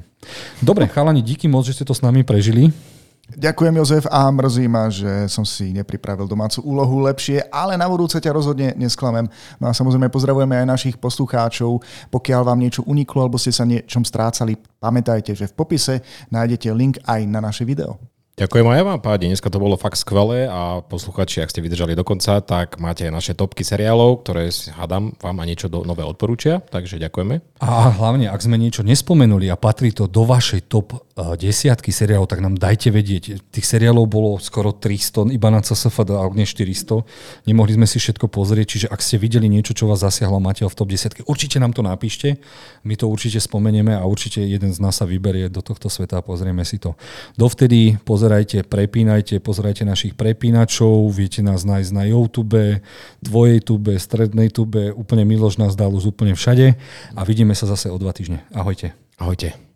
Dobre, chalani, díky moc, že ste to s nami prežili. Ďakujem Jozef a mrzí ma, že som si nepripravil domácu úlohu lepšie, ale na budúce ťa rozhodne nesklamem. No a samozrejme pozdravujeme aj našich poslucháčov. Pokiaľ vám niečo uniklo alebo ste sa niečom strácali, pamätajte, že v popise nájdete link aj na naše video. Ďakujem aj vám, páni. Dneska to bolo fakt skvelé a posluchači, ak ste vydržali do konca, tak máte naše topky seriálov, ktoré hádam vám a niečo do, nové odporúčia, takže ďakujeme. A hlavne, ak sme niečo nespomenuli a patrí to do vašej top desiatky seriálov, tak nám dajte vedieť. Tých seriálov bolo skoro 300, iba na CSFD, ak nie 400. Nemohli sme si všetko pozrieť, čiže ak ste videli niečo, čo vás zasiahlo, máte ho v top 10, určite nám to napíšte. My to určite spomenieme a určite jeden z nás sa vyberie do tohto sveta a pozrieme si to. Dovtedy pozerajte, prepínajte, pozerajte našich prepínačov, viete nás nájsť na YouTube, tvojej tube, strednej tube, úplne Miloš nás dal už úplne všade a vidíme sa zase o dva týždne. Ahojte. Ahojte.